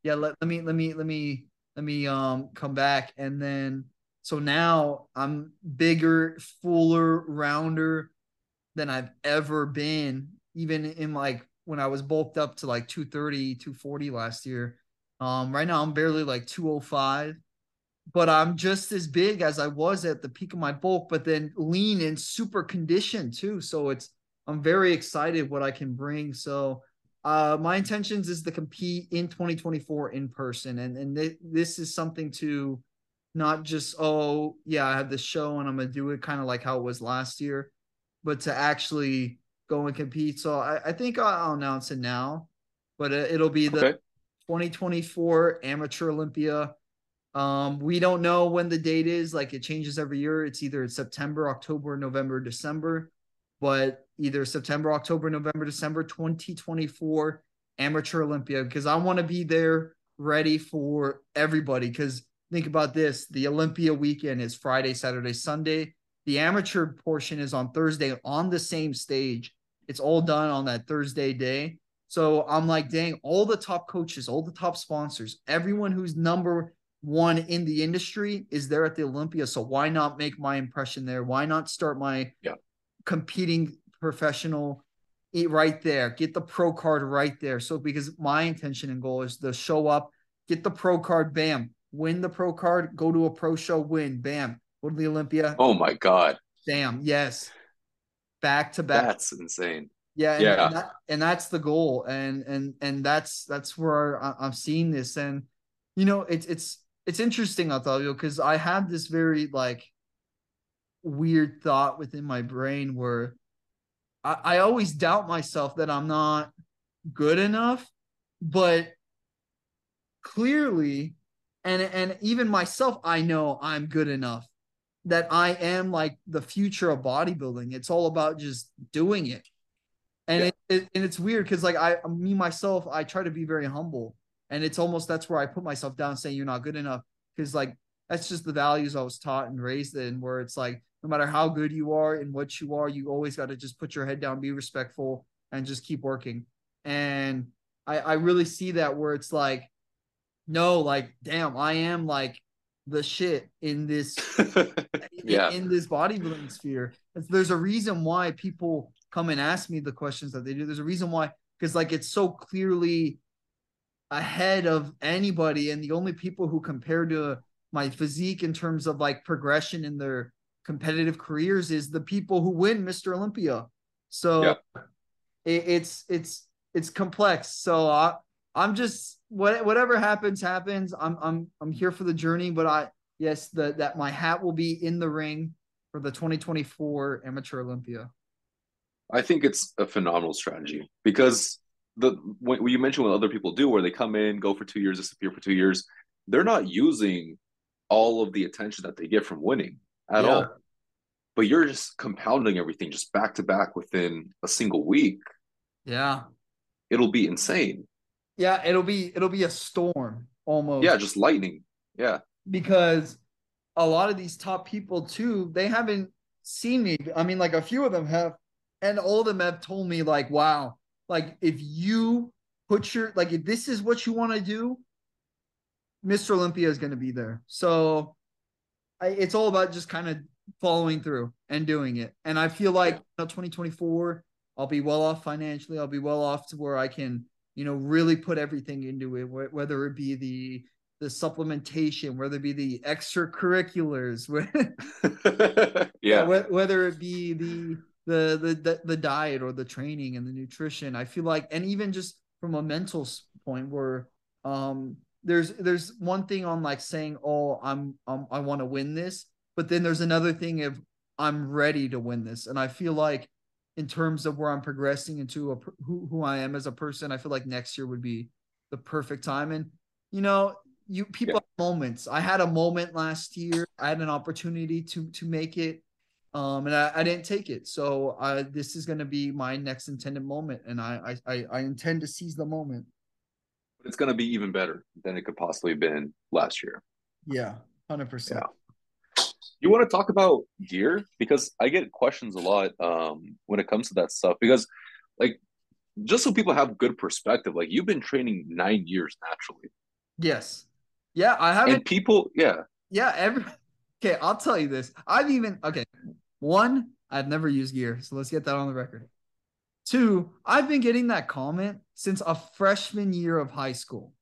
[SPEAKER 2] yeah, let, let me let me let me let me um come back. And then so now I'm bigger, fuller, rounder than I've ever been, even in like when I was bulked up to like 230, 240 last year. Um, right now I'm barely like 205, but I'm just as big as I was at the peak of my bulk, but then lean and super conditioned too. So it's I'm very excited what I can bring. So uh, my intentions is to compete in 2024 in person, and and th- this is something to not just oh yeah I have this show and I'm gonna do it kind of like how it was last year, but to actually go and compete. So I, I think I'll, I'll announce it now, but it'll be the okay. 2024 Amateur Olympia. Um, we don't know when the date is. Like it changes every year. It's either September, October, November, December but either September, October, November, December 2024 Amateur Olympia because I want to be there ready for everybody. Because think about this the Olympia weekend is Friday, Saturday, Sunday. The amateur portion is on Thursday on the same stage. It's all done on that Thursday day. So I'm like, dang, all the top coaches, all the top sponsors, everyone who's number one in the industry is there at the Olympia. So why not make my impression there? Why not start my
[SPEAKER 1] yeah
[SPEAKER 2] competing professional eh, right there. Get the pro card right there. So because my intention and goal is to show up, get the pro card, bam, win the pro card, go to a pro show, win, bam, go to the Olympia.
[SPEAKER 1] Oh my god.
[SPEAKER 2] Damn, yes. Back to back.
[SPEAKER 1] That's insane.
[SPEAKER 2] Yeah, and, yeah. And, that, and that's the goal, and and and that's that's where I, am seeing this, and you know, it's it's it's interesting, Octavio, because I have this very like weird thought within my brain where I, I always doubt myself that I'm not good enough, but clearly, and and even myself, I know I'm good enough that I am like the future of bodybuilding. It's all about just doing it. and
[SPEAKER 1] Yeah.
[SPEAKER 2] it, it and it's weird because like I me myself I try to be very humble, and it's almost that's where I put myself down, saying you're not good enough because like that's just the values I was taught and raised in, where it's like no matter how good you are and what you are, you always got to just put your head down, be respectful, and just keep working. And I I really see that where it's like, no, like damn, I am like the shit in this in,
[SPEAKER 1] Yeah.
[SPEAKER 2] in this bodybuilding sphere. There's a reason why people come and ask me the questions that they do. There's a reason why, because like it's so clearly ahead of anybody, and the only people who compare to my physique in terms of like progression in their competitive careers is the people who win Mr. Olympia. So
[SPEAKER 1] Yeah.
[SPEAKER 2] it, it's it's it's complex. So I I'm just what whatever happens happens. I'm I'm I'm here for the journey, but I yes the that my hat will be in the ring for the 2024 Amateur Olympia.
[SPEAKER 1] I think it's a phenomenal strategy because the when you mentioned what other people do, where they come in, go for two years, disappear for two years, they're not using all of the attention that they get from winning at
[SPEAKER 2] Yeah.
[SPEAKER 1] all. But you're just compounding everything just back to back within a single week.
[SPEAKER 2] Yeah.
[SPEAKER 1] It'll be insane.
[SPEAKER 2] Yeah, it'll be it'll be a storm almost.
[SPEAKER 1] Yeah, just lightning. Yeah,
[SPEAKER 2] because a lot of these top people too, they haven't seen me. I mean, like a few of them have, and all of them have told me, like, wow, like if you put your like if this is what you want to do, Mr. Olympia is going to be there. So it's all about just kind of following through and doing it. And I feel like
[SPEAKER 1] Yeah.
[SPEAKER 2] you know, 2024, I'll be well off financially. I'll be well off to where I can, you know, really put everything into it, wh- whether it be the the supplementation, whether it be the extracurriculars,
[SPEAKER 1] yeah,
[SPEAKER 2] wh- whether it be the, the the the the diet or the training and the nutrition. I feel like, and even just from a mental point, where um there's there's one thing on like saying, oh, I'm um, I want to win this, but then there's another thing of I'm ready to win this, and I feel like in terms of where I'm progressing into a, who who I am as a person, I feel like next year would be the perfect time. And you know, you people
[SPEAKER 1] Yeah.
[SPEAKER 2] have moments. I had a moment last year. I had an opportunity to to make it, um, and I, I didn't take it. So I this is going to be my next intended moment, and I I I, I intend to seize the moment.
[SPEAKER 1] It's going to be even better than it could possibly have been last year.
[SPEAKER 2] Yeah, hundred percent.
[SPEAKER 1] You want to talk about gear because I get questions a lot um, when it comes to that stuff. Because, like, just so people have good perspective, like you've been training nine years naturally,
[SPEAKER 2] Yes. Yeah, I haven't
[SPEAKER 1] and people, yeah,
[SPEAKER 2] yeah, every okay, I'll tell you this. I've even okay. One, I've never used gear, so let's get that on the record. Two, I've been getting that comment since a freshman year of high school.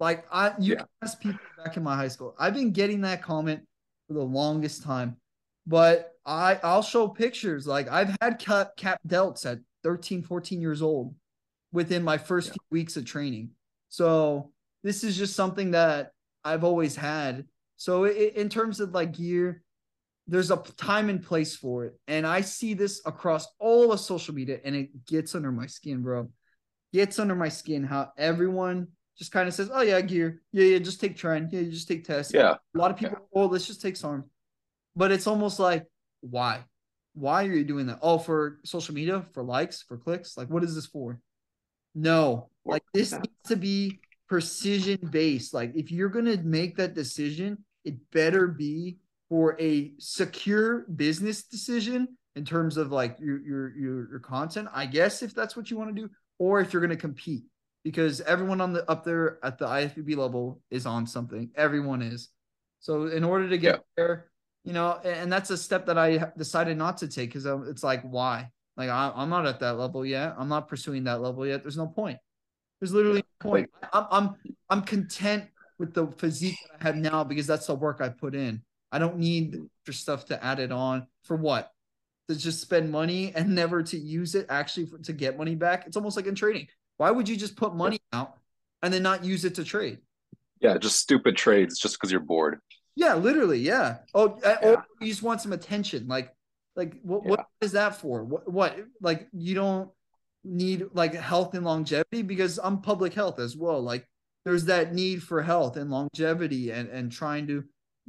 [SPEAKER 2] Like I you
[SPEAKER 1] Yeah.
[SPEAKER 2] ask people back in my high school. I've been getting that comment for the longest time. But I I'll show pictures. Like I've had cap, cap delts at 13, 14 years old within my first
[SPEAKER 1] Yeah.
[SPEAKER 2] few weeks of training. So this is just something that I've always had. So i in terms of like gear, there's a time and place for it. And I see this across all of social media and it gets under my skin, bro. Gets under my skin how everyone just kind of says, Oh yeah, gear. Yeah, yeah, just take tren. Yeah, you just take test.
[SPEAKER 1] yeah,
[SPEAKER 2] A lot of people, oh, let's just take SARM. But it's almost like, why? Why are you doing that? Oh, for social media, for likes, for clicks? Like, what is this for? No, like this needs to be precision based. Like, if you're gonna make that decision, it better be for a secure business decision in terms of like your your your, your content. I guess if that's what you want to do, or if you're gonna compete, because everyone on the up there at the IFBB level is on something. Everyone is. So in order to get
[SPEAKER 1] Yeah.
[SPEAKER 2] there, you know, and, that's a step that I decided not to take because it's like, why? Like I, I'm not at that level yet. I'm not pursuing that level yet. There's no point. There's literally no point. I'm I'm I'm content with the physique that I have now because that's the work I put in. I don't need extra stuff to add it on for what? To just spend money and never to use it actually for, to get money back. It's almost like in trading. Why would you just put money out and then not use it to trade?
[SPEAKER 1] yeah, just stupid trades just because you're bored.
[SPEAKER 2] Yeah, literally. Yeah. Oh, uh,
[SPEAKER 1] Yeah.
[SPEAKER 2] or you just want some attention. Like, like what? What is that for? What? What? Like you don't need like health and longevity because I'm public health as well. Like there's that need for health and longevity and and trying to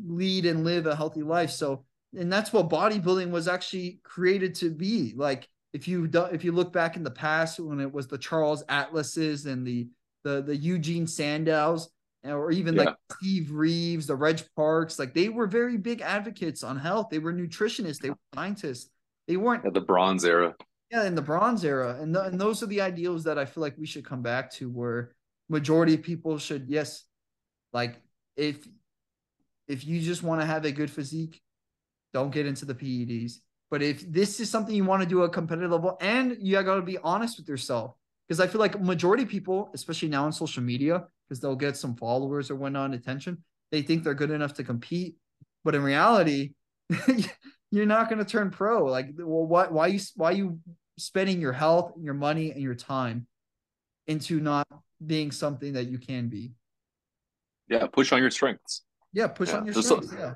[SPEAKER 2] lead and live a healthy life. So, and that's what bodybuilding was actually created to be. Like if you do, if you look back in the past when it was the Charles Atlases and the the the Eugene Sandows uh, or even yeah. like Steve Reeves, the Reg Parks, like they were very big advocates on health. They were nutritionists, they were scientists. They weren't
[SPEAKER 1] at the bronze era.
[SPEAKER 2] Yeah, in the bronze era. And, the, and those are the ideals that I feel like we should come back to where majority of people should, yes, like if if you just want to have a good physique, don't get into the PEDs. But if this is something you want to do at competitive level, and you got to be honest with yourself, because I feel like majority people, especially now on social media, because they'll get some followers or whatnot, attention, they think they're good enough to compete, but in reality, you're not going to turn pro. Like, well, what? Why you? Why you spending your health, and your money, and your time into not being something that you can be?
[SPEAKER 1] Yeah, push on your strengths.
[SPEAKER 2] Yeah, push yeah. on your there's strengths. So, yeah.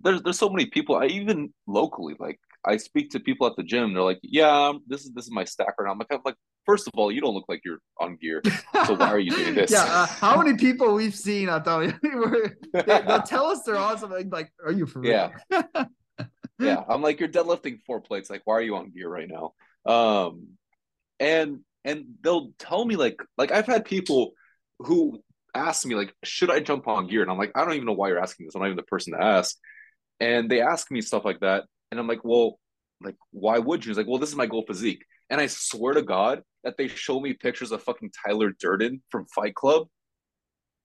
[SPEAKER 1] There's there's so many people. I even locally like I speak to people at the gym. They're like, "Yeah, this is this is my stack right now." I'm like, I'm like, first of all, you don't look like you're on gear. So why are you doing this?
[SPEAKER 2] yeah, uh, how many people we've seen? I thought they, will tell us they're awesome. something. Like, are you for
[SPEAKER 1] real? Yeah, yeah. I'm like, you're deadlifting four plates. Like, why are you on gear right now? Um, and and they'll tell me like like I've had people who ask me like, should I jump on gear? And I'm like, I don't even know why you're asking this. I'm not even the person to ask. And they ask me stuff like that, and I'm like, well, like, why would you? He's like, well, this is my goal physique. And I swear to God that they show me pictures of fucking Tyler Durden from Fight Club.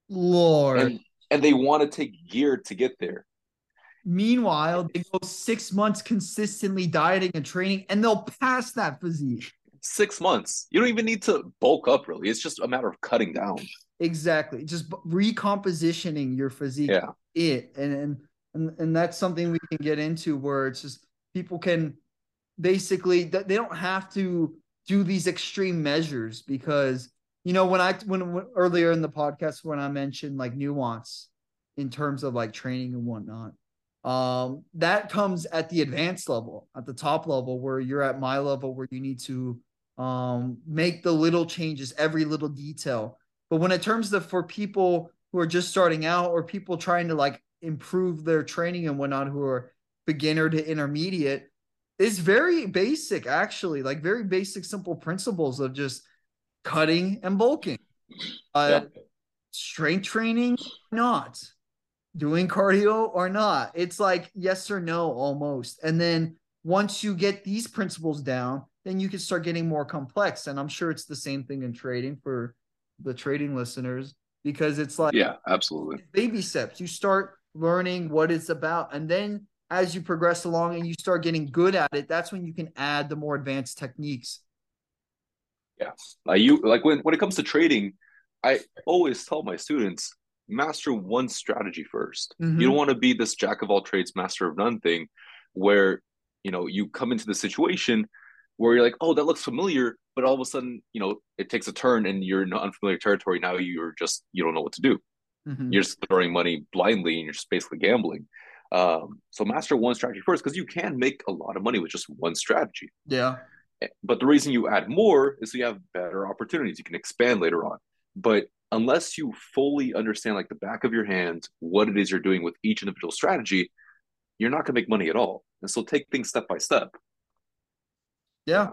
[SPEAKER 2] Lord.
[SPEAKER 1] And, and they want to take gear to get there.
[SPEAKER 2] Meanwhile, they go six months consistently dieting and training, and they'll pass that physique.
[SPEAKER 1] Six months. You don't even need to bulk up, really. It's just a matter of cutting down.
[SPEAKER 2] Exactly. Just recompositioning your physique.
[SPEAKER 1] Yeah.
[SPEAKER 2] It and and and, and that's something we can get into where it's just people can basically they don't have to do these extreme measures because you know when I when, when earlier in the podcast when I mentioned like nuance in terms of like training and whatnot um that comes at the advanced level at the top level where you're at my level where you need to um make the little changes every little detail but when it terms to for people who are just starting out or people trying to like improve their training and whatnot who are beginner to intermediate it's very basic actually like very basic simple principles of just cutting and bulking. Uh yeah. strength training not doing cardio or not. It's like yes or no almost. And then once you get these principles down then you can start getting more complex. And i'm sure it's the same thing in trading for the trading listeners because it's like
[SPEAKER 1] yeah absolutely
[SPEAKER 2] baby steps you start learning what it's about and then as you progress along and you start getting good at it, that's when you can add the more advanced techniques.
[SPEAKER 1] Yeah. Like you like when when it comes to trading, I always tell my students, master one strategy 1st mm-hmm. You don't want to be this jack of all trades, master of none thing where you know you come into the situation where you're like, oh, that looks familiar, but all of a sudden, you know, it takes a turn and you're in unfamiliar territory. Now you're just you don't know what to do. Mm-hmm. You're just throwing money blindly and you're just basically gambling. Um, so master one strategy first because you can make a lot of money with just one strategy.
[SPEAKER 2] Yeah.
[SPEAKER 1] Eh, but the reason you add more is so you have better opportunities. You can expand later on. But unless you fully understand like the back of your hand what it is you're doing with each individual strategy, you're not going to make money at all. And so take things step by step.
[SPEAKER 2] Yeah.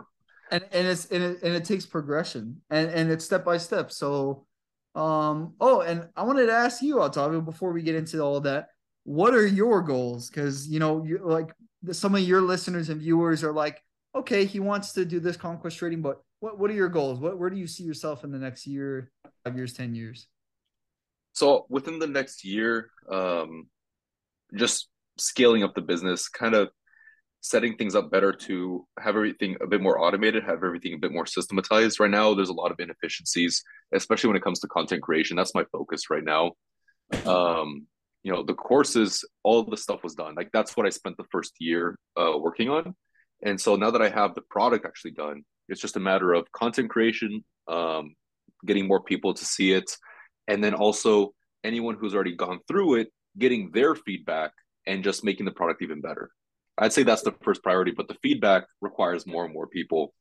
[SPEAKER 2] And and it's and it, and it takes progression and and it's step by step. So um oh and I wanted to ask you, Octavio, before we get into all of that what are your goals? Because you know, you like some of your listeners and viewers are like, okay, he wants to do this conquest trading, but what what are your goals? What where do you see yourself in the next year, five years, ten years?
[SPEAKER 1] So within the next year, um, just scaling up the business, kind of setting things up better to have everything a bit more automated, have everything a bit more systematized. Right now, there's a lot of inefficiencies, especially when it comes to content creation. That's my focus right now. Um, you know the courses all the stuff was done like that's what i spent the first year uh, working on and so now that i have the product actually done it's just a matter of content creation um, getting more people to see it and then also anyone who's already gone through it getting their feedback and just making the product even better i'd say that's the first priority but the feedback requires more and more people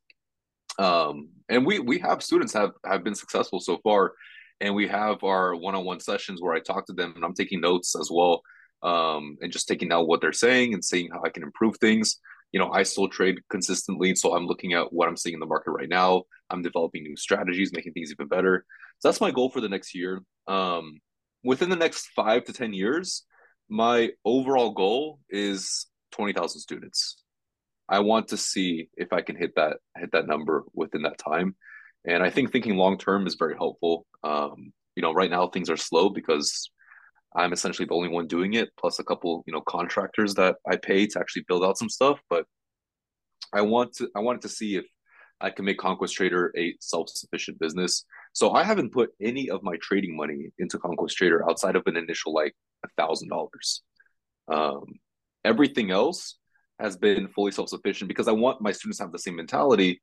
[SPEAKER 1] um, and we we have students have have been successful so far and we have our one-on-one sessions where I talk to them and I'm taking notes as well, um, and just taking out what they're saying and seeing how I can improve things. you know, I still trade consistently. So I'm looking at what I'm seeing in the market right now. I'm developing new strategies, making things even better. So that's my goal for the next year. Um, within the next five to 10 years, my overall goal is 20,000 students. I want to see if I can hit that hit that number within that time. And I think thinking long term is very helpful. Um, you know, right now things are slow because I'm essentially the only one doing it, plus a couple, you know, contractors that I pay to actually build out some stuff. But I want to I wanted to see if I can make Conquest Trader a self-sufficient business. So I haven't put any of my trading money into Conquest Trader outside of an initial like a thousand dollars. Everything else has been fully self-sufficient because I want my students to have the same mentality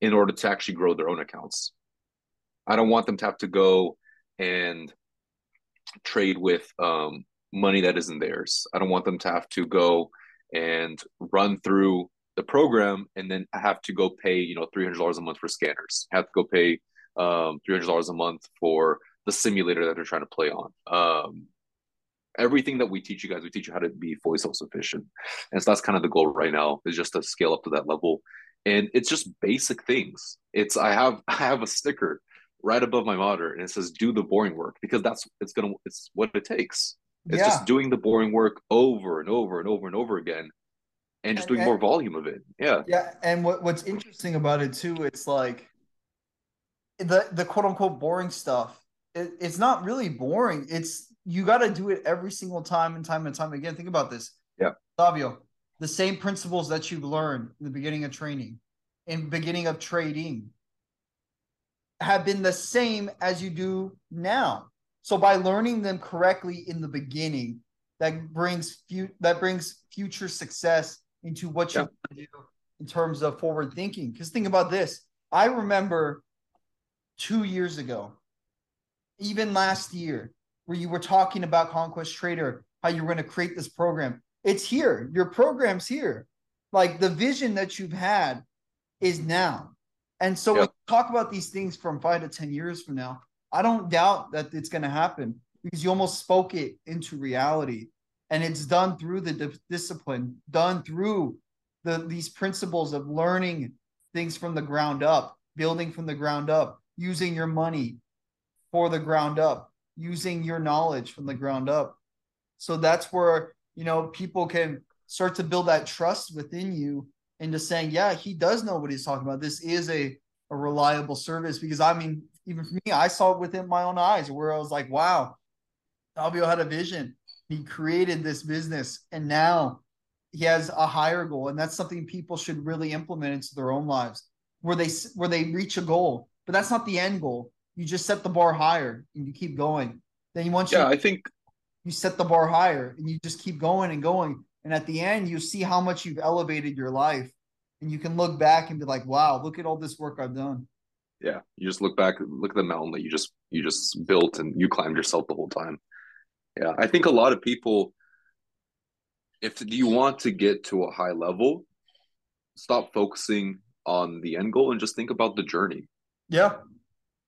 [SPEAKER 1] in order to actually grow their own accounts. I don't want them to have to go and trade with um, money that isn't theirs. I don't want them to have to go and run through the program and then have to go pay you know three hundred dollars a month for scanners. Have to go pay um, three hundred dollars a month for the simulator that they're trying to play on. Um, everything that we teach you guys, we teach you how to be fully self sufficient, and so that's kind of the goal right now is just to scale up to that level. And it's just basic things. It's I have I have a sticker right above my monitor and it says do the boring work because that's it's gonna it's what it takes it's yeah. just doing the boring work over and over and over and over again and just and, doing and, more volume of it yeah
[SPEAKER 2] yeah and what, what's interesting about it too it's like the the quote unquote boring stuff it, it's not really boring it's you got to do it every single time and time and time again think about this
[SPEAKER 1] yeah
[SPEAKER 2] Savio, the same principles that you've learned in the beginning of training in beginning of trading have been the same as you do now. So by learning them correctly in the beginning, that brings fu- that brings future success into what you do in terms of forward thinking. Because think about this. I remember two years ago, even last year, where you were talking about Conquest Trader, how you were going to create this program. It's here. Your program's here. Like the vision that you've had is now. And so yep. we talk about these things from five to 10 years from now. I don't doubt that it's going to happen because you almost spoke it into reality. And it's done through the di- discipline, done through the these principles of learning things from the ground up, building from the ground up, using your money for the ground up, using your knowledge from the ground up. So that's where, you know, people can start to build that trust within you into saying, yeah, he does know what he's talking about. This is a, a reliable service because I mean, even for me, I saw it within my own eyes where I was like, wow, Fabio had a vision. He created this business and now he has a higher goal. And that's something people should really implement into their own lives where they, where they reach a goal, but that's not the end goal. You just set the bar higher and you keep going. Then you want
[SPEAKER 1] yeah,
[SPEAKER 2] you,
[SPEAKER 1] I think
[SPEAKER 2] you set the bar higher and you just keep going and going and at the end, you see how much you've elevated your life. And you can look back and be like, wow, look at all this work I've done.
[SPEAKER 1] Yeah. You just look back, look at the mountain that you just you just built and you climbed yourself the whole time. Yeah. I think a lot of people, if you want to get to a high level, stop focusing on the end goal and just think about the journey.
[SPEAKER 2] Yeah.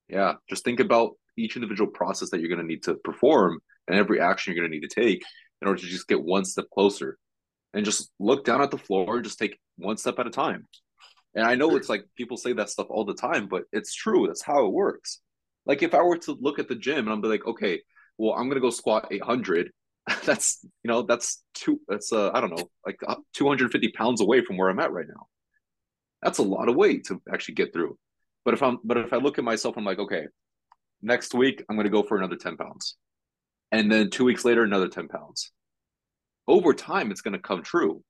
[SPEAKER 1] Yeah. Just think about each individual process that you're going to need to perform and every action you're going to need to take in order to just get one step closer and just look down at the floor and just take one step at a time. And I know it's like people say that stuff all the time, but it's true. That's how it works. Like if I were to look at the gym and I'm like, okay, well, I'm gonna go squat 800. that's you know that's two. That's uh I don't know like uh, 250 pounds away from where I'm at right now. That's a lot of weight to actually get through. But if I'm but if I look at myself, I'm like, okay, next week I'm gonna go for another 10 pounds, and then two weeks later another 10 pounds, over time it's going to come true.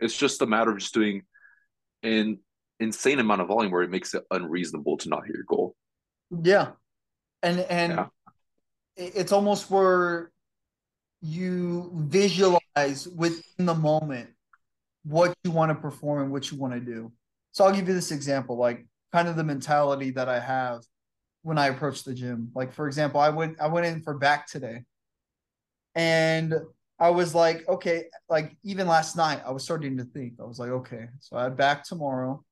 [SPEAKER 1] It's just a matter of just doing an insane amount of volume where it makes it unreasonable to not hit your goal.
[SPEAKER 2] Yeah. And and yeah. it's almost where you visualize within the moment what you want to perform and what you want to do. So I'll give you this example, like kind of the mentality that I have when I approach the gym. Like for example, I went I went in for back today. And I was like, okay, like even last night, I was starting to think. I was like, okay, so I back tomorrow.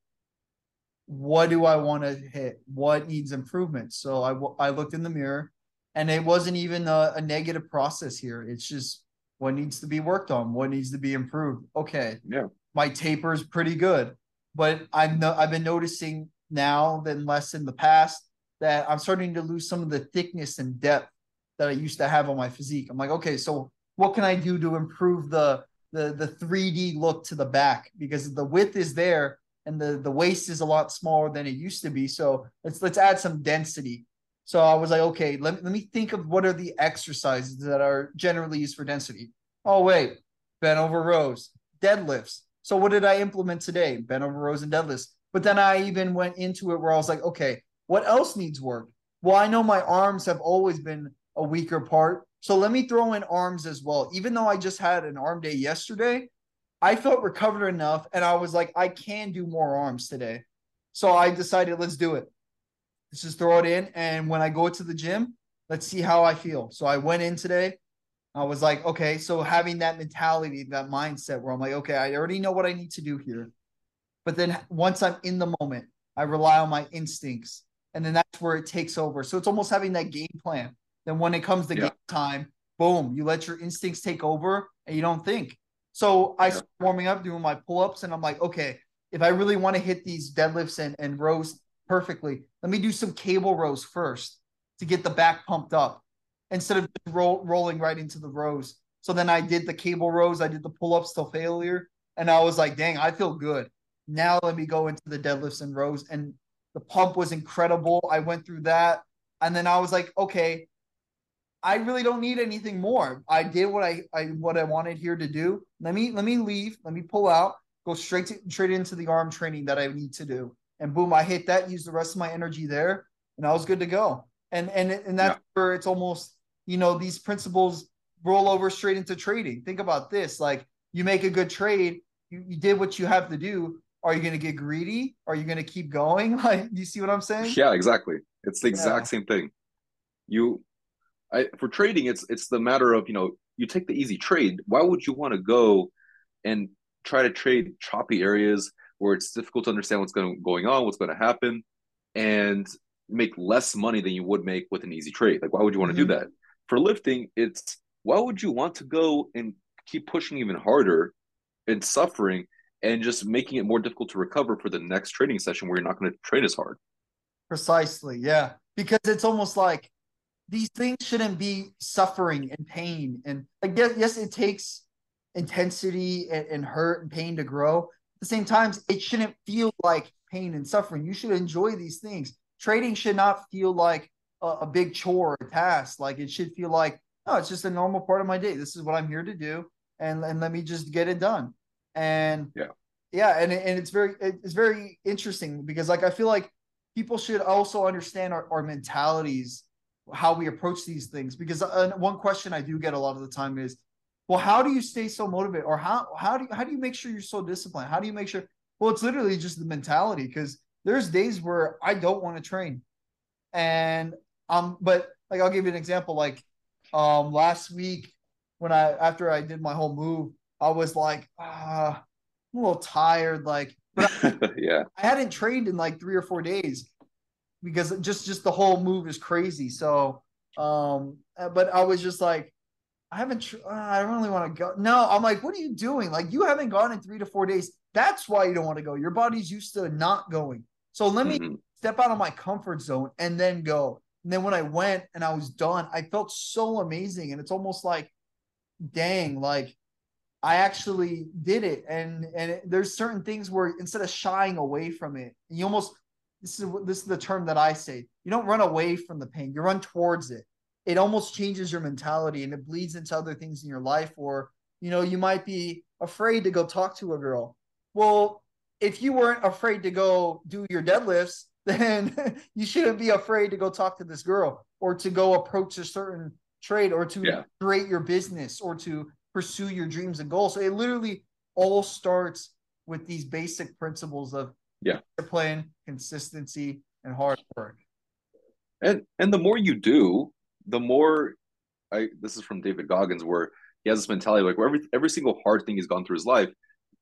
[SPEAKER 2] What do I want to hit? What needs improvement? So I I looked in the mirror, and it wasn't even a, a negative process here. It's just what needs to be worked on, what needs to be improved. Okay,
[SPEAKER 1] yeah.
[SPEAKER 2] my taper is pretty good. But I'm no, I've been noticing now than less in the past that I'm starting to lose some of the thickness and depth that I used to have on my physique. I'm like, okay, so what can I do to improve the the the 3D look to the back because the width is there and the the waist is a lot smaller than it used to be. So let's let's add some density. So I was like, okay, let, let me think of what are the exercises that are generally used for density. Oh wait, bent over rows, deadlifts. So what did I implement today? Bent over rows and deadlifts. But then I even went into it where I was like, okay, what else needs work? Well, I know my arms have always been a weaker part. So let me throw in arms as well. Even though I just had an arm day yesterday, I felt recovered enough and I was like, I can do more arms today. So I decided, let's do it. Let's just throw it in. And when I go to the gym, let's see how I feel. So I went in today. I was like, okay, so having that mentality, that mindset where I'm like, okay, I already know what I need to do here. But then once I'm in the moment, I rely on my instincts. And then that's where it takes over. So it's almost having that game plan. Then when it comes to yeah. game time, boom, you let your instincts take over and you don't think. So I yeah. warming up, doing my pull-ups, and I'm like, okay, if I really want to hit these deadlifts and, and rows perfectly, let me do some cable rows first to get the back pumped up instead of roll, rolling right into the rows. So then I did the cable rows, I did the pull-ups till failure, and I was like, dang, I feel good. Now let me go into the deadlifts and rows. And the pump was incredible. I went through that. And then I was like, okay, I really don't need anything more. I did what I, I what I wanted here to do. Let me let me leave. Let me pull out. Go straight to straight into the arm training that I need to do. And boom, I hit that. Use the rest of my energy there, and I was good to go. And and and that's yeah. where it's almost you know these principles roll over straight into trading. Think about this: like you make a good trade, you, you did what you have to do. Are you going to get greedy? Are you going to keep going? Like, you see what I'm saying?
[SPEAKER 1] Yeah, exactly. It's the exact yeah. same thing. You I, for trading, it's it's the matter of you know you take the easy trade. Why would you want to go and try to trade choppy areas where it's difficult to understand what's going going on, what's going to happen, and make less money than you would make with an easy trade? Like, why would you want to mm-hmm. do that? For lifting, it's why would you want to go and keep pushing even harder and suffering and just making it more difficult to recover for the next training session where you're not going to train as hard?
[SPEAKER 2] Precisely, yeah, because it's almost like these things shouldn't be suffering and pain and like yes, yes it takes intensity and, and hurt and pain to grow. At the same time it shouldn't feel like pain and suffering. You should enjoy these things. Trading should not feel like a, a big chore or task. Like it should feel like oh it's just a normal part of my day. This is what i'm here to do and and let me just get it done and
[SPEAKER 1] yeah
[SPEAKER 2] yeah and, and it's very it's very interesting because like i feel like people should also understand our, our mentalities how we approach these things because uh, one question I do get a lot of the time is, well, how do you stay so motivated, or how how do you, how do you make sure you're so disciplined? How do you make sure? Well, it's literally just the mentality because there's days where I don't want to train, and um, but like I'll give you an example. Like um, last week when I after I did my whole move, I was like, ah, I'm a little tired. Like,
[SPEAKER 1] I, yeah,
[SPEAKER 2] I hadn't trained in like three or four days, because just just the whole move is crazy. So, um, uh, but I was just like, I haven't. Tr- uh, I don't really want to go. No, I'm like, what are you doing? Like, you haven't gone in three to four days. That's why you don't want to go. Your body's used to not going. So let me mm-hmm. step out of my comfort zone and then go. And then when I went and I was done, I felt so amazing. And it's almost like, dang, like I actually did it. And and it, there's certain things where instead of shying away from it, you almost this is this is the term that I say. You don't run away from the pain, you run towards it. It almost changes your mentality and it bleeds into other things in your life. Or, you know, you might be afraid to go talk to a girl. Well, if you weren't afraid to go do your deadlifts, then you shouldn't be afraid to go talk to this girl or to go approach a certain trade or to yeah. create your business or to pursue your dreams and goals. So it literally all starts with these basic principles of
[SPEAKER 1] yeah.
[SPEAKER 2] discipline consistency and hard work.
[SPEAKER 1] And and the more you do the more i this is from david goggins where he has this mentality like where every every single hard thing he's gone through his life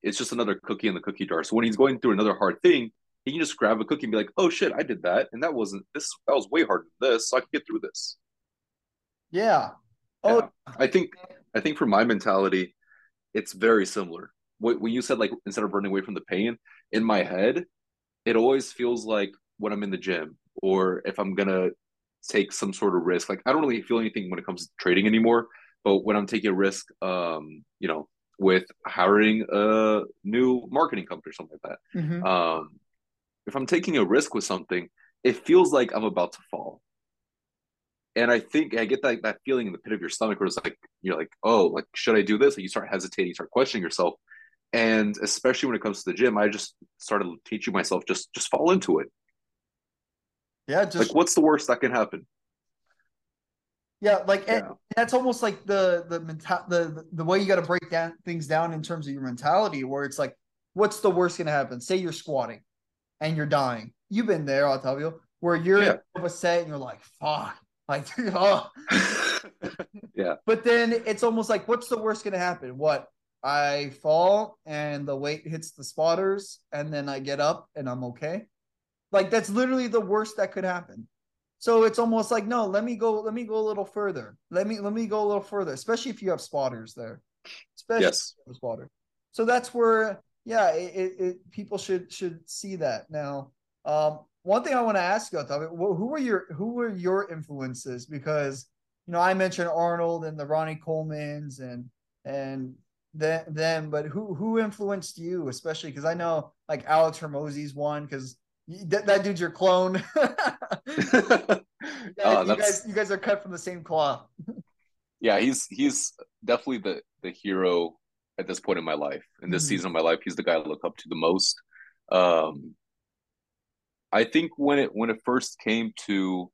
[SPEAKER 1] it's just another cookie in the cookie jar. So when he's going through another hard thing he can just grab a cookie and be like oh shit i did that and that wasn't this that was way harder than this so i can get through this.
[SPEAKER 2] Yeah. Oh
[SPEAKER 1] yeah. i think i think for my mentality it's very similar. When you said like instead of running away from the pain in my head it always feels like when i'm in the gym or if i'm gonna take some sort of risk. Like i don't really feel anything when it comes to trading anymore but when i'm taking a risk um you know with hiring a new marketing company or something like that
[SPEAKER 2] Mhm.
[SPEAKER 1] um if i'm taking a risk with something it feels like i'm about to fall and i think i get that that feeling in the pit of your stomach where it's like you're like oh like should i do this like you start hesitating you start questioning yourself and especially when it comes to the gym i just started teaching myself just just fall into it
[SPEAKER 2] Yeah, just
[SPEAKER 1] like what's the worst that can happen
[SPEAKER 2] yeah, like and
[SPEAKER 1] Yeah.
[SPEAKER 2] that's almost like the the mental the the way you got to break down things down in terms of your mentality, where it's like, what's the worst gonna happen? Say you're squatting and you're dying. You've been there, Octavio, where you're
[SPEAKER 1] Yeah.
[SPEAKER 2] of a set and you're like, fuck, like, oh.
[SPEAKER 1] yeah
[SPEAKER 2] But then it's almost like, what's the worst gonna happen? What? I fall and the weight hits the spotters, and then I get up and I'm okay. Like that's literally the worst that could happen. So it's almost like, no, let me go, let me go a little further. Let me let me go a little further, especially if you have spotters there. Especially
[SPEAKER 1] yes
[SPEAKER 2] if you have a spotter. So that's where, yeah, it, it, it people should should see that. Now, um, one thing I want to ask you, Octavio, who were your who were your influences? Because you know, I mentioned Arnold and the Ronnie Colemans and and them, them but who who influenced you, especially because I know like Alex Hormozi's one because that, that dude's your clone. you, guys,
[SPEAKER 1] Uh,
[SPEAKER 2] you guys you guys are cut from the same cloth.
[SPEAKER 1] yeah he's he's definitely the the hero at this point in my life in this
[SPEAKER 2] Mhm.
[SPEAKER 1] season of my life he's the guy i look up to the most um i think when it when it first came to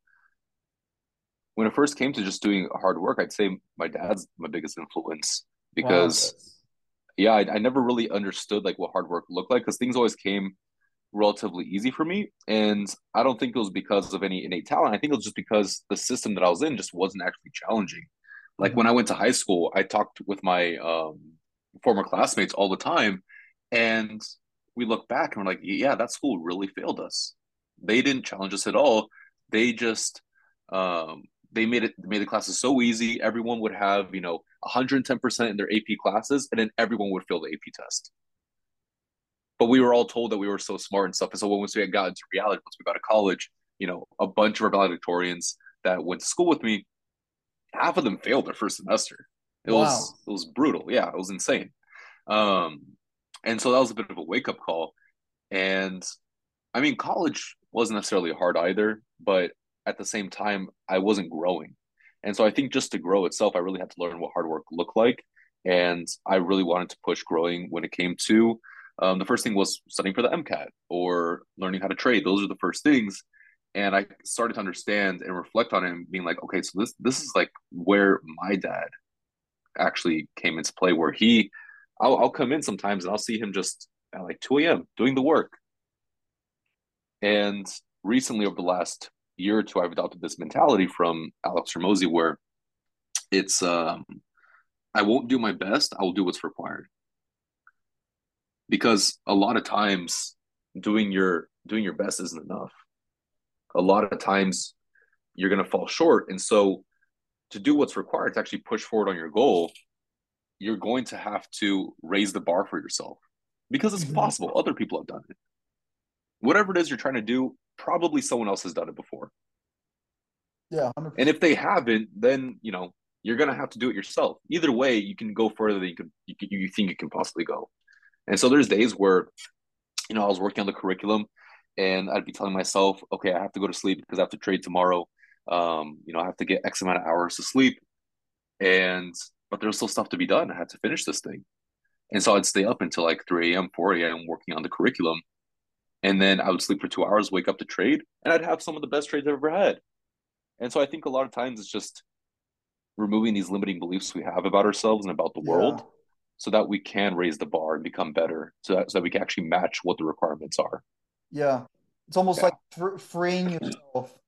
[SPEAKER 1] when it first came to just doing hard work i'd say my dad's my biggest influence because yeah I, I never really understood like what hard work looked like because things always came relatively easy for me. And i don't think it was because of any innate talent. I think it was just because the system that i was in just wasn't actually challenging. Like when i went to high school i talked with my um, former classmates all the time and we look back and we're like yeah that school really failed us they didn't challenge us at all they just um, they made it made the classes so easy everyone would have you know 110% in their ap classes and then everyone would fail the ap test but we were all told that we were so smart and stuff. And so once we got into reality, once we got to college, you know, a bunch of our valedictorians that went to school with me, half of them failed their first semester. It
[SPEAKER 2] Wow.
[SPEAKER 1] was it was brutal. Yeah, it was insane. Um, and so that was a bit of a wake up call. And I mean, college wasn't necessarily hard either, but at the same time, I wasn't growing. And so I think just to grow itself, I really had to learn what hard work looked like. And I really wanted to push growing when it came to um, the first thing was studying for the MCAT or learning how to trade. Those are the first things. And I started to understand and reflect on it and being like, okay, so this this is like where my dad actually came into play, where he I'll, I'll come in sometimes and I'll see him just at like 2 a.m. doing the work. And recently, over the last year or two, I've adopted this mentality from Alex Hormozi where it's um I won't do my best, I will do what's required. Because a lot of times doing your doing your best isn't enough. A lot of times you're going to fall short. And so to do what's required to actually push forward on your goal you're going to have to raise the bar for yourself. Because it's
[SPEAKER 2] Mhm.
[SPEAKER 1] possible. Other people have done it whatever it is you're trying to do probably someone else has done it before
[SPEAKER 2] Yeah, 100%.
[SPEAKER 1] and if they haven't then you know you're going to have to do it yourself either way you can go further than you could you, you think you can possibly go and so there's days where, you know, I was working on the curriculum and I'd be telling myself, okay, I have to go to sleep because I have to trade tomorrow. Um, you know, I have to get X amount of hours to sleep. And, but there's still stuff to be done. I had to finish this thing. And so I'd stay up until like 3 a.m., 4 a.m. working on the curriculum. And then I would sleep for two hours, wake up to trade, and I'd have some of the best trades I've ever had. And so I think a lot of times it's just removing these limiting beliefs we have about ourselves and about the world so that we can raise the bar and become better so that, so that we can actually match what the requirements are
[SPEAKER 2] Yeah. It's almost
[SPEAKER 1] Yeah.
[SPEAKER 2] like fr- freeing yourself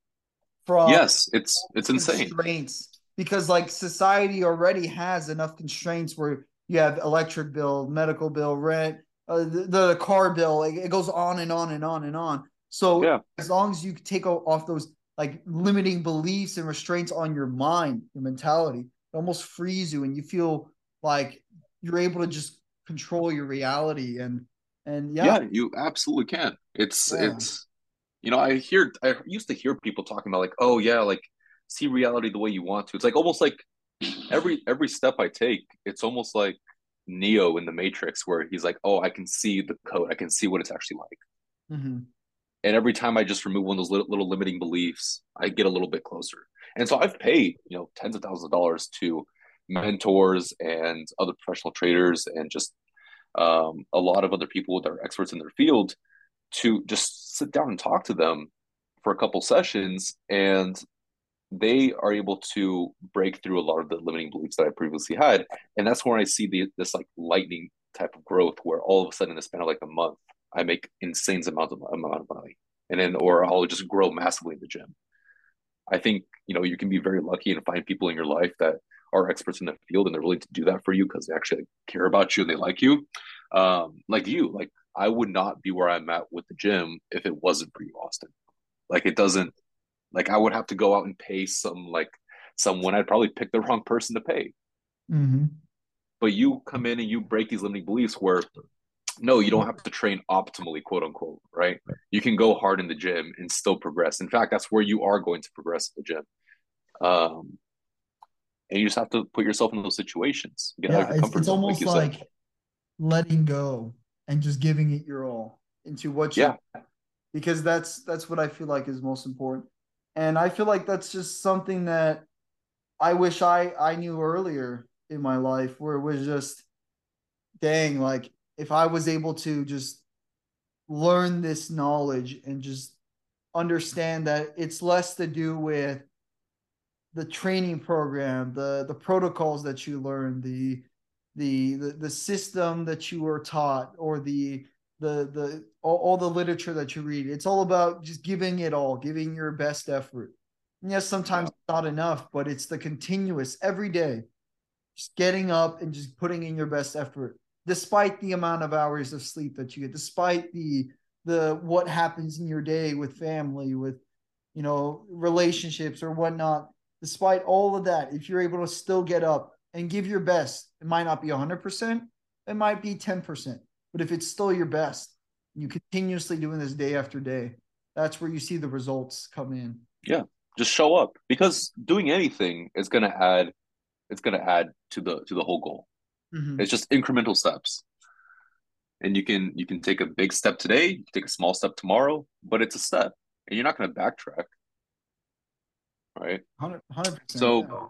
[SPEAKER 2] from
[SPEAKER 1] yes it's it's insane
[SPEAKER 2] constraints because like society already has enough constraints where you have electric bill, medical bill, rent, uh, the, the car bill. Like, it goes on and on and on and on. So
[SPEAKER 1] Yeah.
[SPEAKER 2] as long as you take off those like limiting beliefs and restraints on your mind, your mentality, it almost frees you, and you feel like you're able to just control your reality and and yeah,
[SPEAKER 1] yeah you absolutely can it's
[SPEAKER 2] Yeah.
[SPEAKER 1] it's you know i hear i used to hear people talking about like oh yeah like see reality the way you want to it's like almost like every every step i take it's almost like neo in the matrix where he's like oh i can see the code. I can see what it's actually like.
[SPEAKER 2] Mhm.
[SPEAKER 1] and every time i just remove one of those little, little limiting beliefs i get a little bit closer. And so i've paid you know tens of thousands of dollars to mentors and other professional traders and just um, a lot of other people that are experts in their field to just sit down and talk to them for a couple sessions and they are able to break through a lot of the limiting beliefs that I previously had. And that's where I see the this like lightning type of growth where all of a sudden in the span of like a month, I make insane amounts of amount of money. And then or I'll just grow massively in the gym. I think, you know, you can be very lucky and find people in your life that are experts in the field and they're willing to do that for you because they actually care about you and they like you. Um, like you, like I would not be where I'm at with the gym if it wasn't for you, Austin. Like it doesn't like I would have to go out and pay some like someone I'd probably pick the wrong person to pay.
[SPEAKER 2] Mhm.
[SPEAKER 1] But you come in and you break these limiting beliefs where no, you don't have to train optimally, quote unquote, right? You can go hard in the gym and still progress. In fact, that's where you are going to progress in the gym. Um, and you just have to put yourself in those situations. Get
[SPEAKER 2] yeah it's, it's almost
[SPEAKER 1] said.
[SPEAKER 2] like letting go and just giving it your all into what you
[SPEAKER 1] Yeah.
[SPEAKER 2] because that's that's what i feel like is most important and i feel like that's just something that i wish i i knew earlier in my life where it was just dang like if i was able to just learn this knowledge and just understand that it's less to do with the training program, the the protocols that you learn, the the the, the system that you were taught, or the the the all, all the literature that you read. It's all about just giving it all, giving your best effort. And yes, sometimes it's not enough, but it's the continuous every day, just getting up and just putting in your best effort, despite the amount of hours of sleep that you get, despite the the what happens in your day with family, with you know relationships or whatnot despite all of that, if you're able to still get up and give your best, it might not be 100%, it might be 10%. But if it's still your best, you continuously doing this day after day, that's where you see the results come in. Yeah.
[SPEAKER 1] Just show up because doing anything is going to add it's going to add to the to the whole goal
[SPEAKER 2] Mhm.
[SPEAKER 1] it's just incremental steps and you can you can take a big step today you can take a small step tomorrow but it's a step and you're not going to backtrack right
[SPEAKER 2] 100 100%.
[SPEAKER 1] So-
[SPEAKER 2] yeah.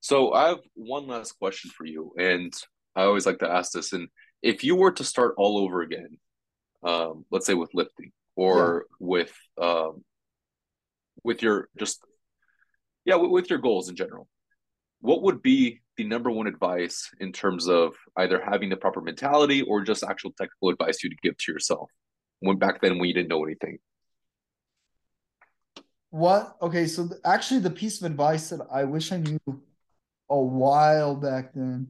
[SPEAKER 1] so i have one last question for you and i always like to ask this and if you were to start all over again um let's say with lifting or with um with your just yeah with, with your goals in general what would be the number one advice in terms of either having the proper mentality or just actual technical advice you'd give to yourself when back then when you didn't know anything
[SPEAKER 2] What? Okay, so th- actually, the piece of advice that I wish I knew a while back then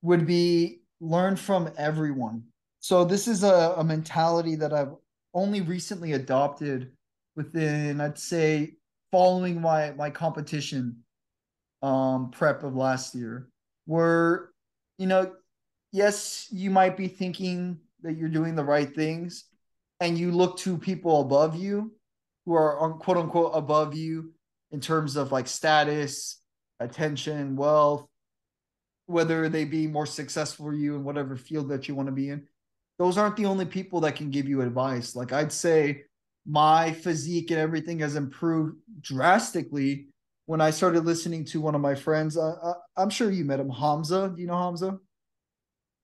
[SPEAKER 2] would be learn from everyone. So this is a, a mentality that I've only recently adopted within, I'd say, following my my competition um prep of last year, where you know, yes, you might be thinking that you're doing the right things, and you look to people above you who are on quote unquote above you in terms of like status, attention, wealth, whether they be more successful for you in whatever field that you want to be in. Those aren't the only people that can give you advice. Like I'd say my physique and everything has improved drastically when I started listening to one of my friends. Uh, I'm sure you met him, Hamza. Do you know Hamza?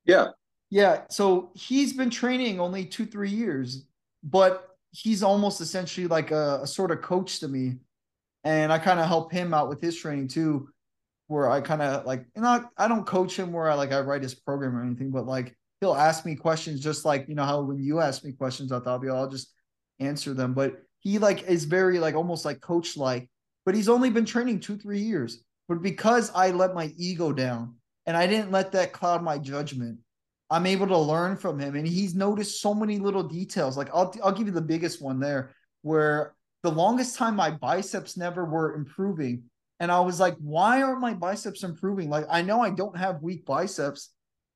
[SPEAKER 1] yeah
[SPEAKER 2] Yeah, so he's been training only two, three years, but he's almost essentially like a, a sort of coach to me. And I kind of help him out with his training too, where I kind of like, not, I don't coach him where I like I write his program or anything, but like he'll ask me questions just like, you know, how when you ask me questions, I thought, I'll just answer them. But he like is very like almost like coach like, but he's only been training two, three years. But because I let my ego down and I didn't let that cloud my judgment, I'm able to learn from him, and he's noticed so many little details. Like I'll I'll give you the biggest one there, where the longest time my biceps never were improving, and I was like, why aren't my biceps improving? Like I know I don't have weak biceps,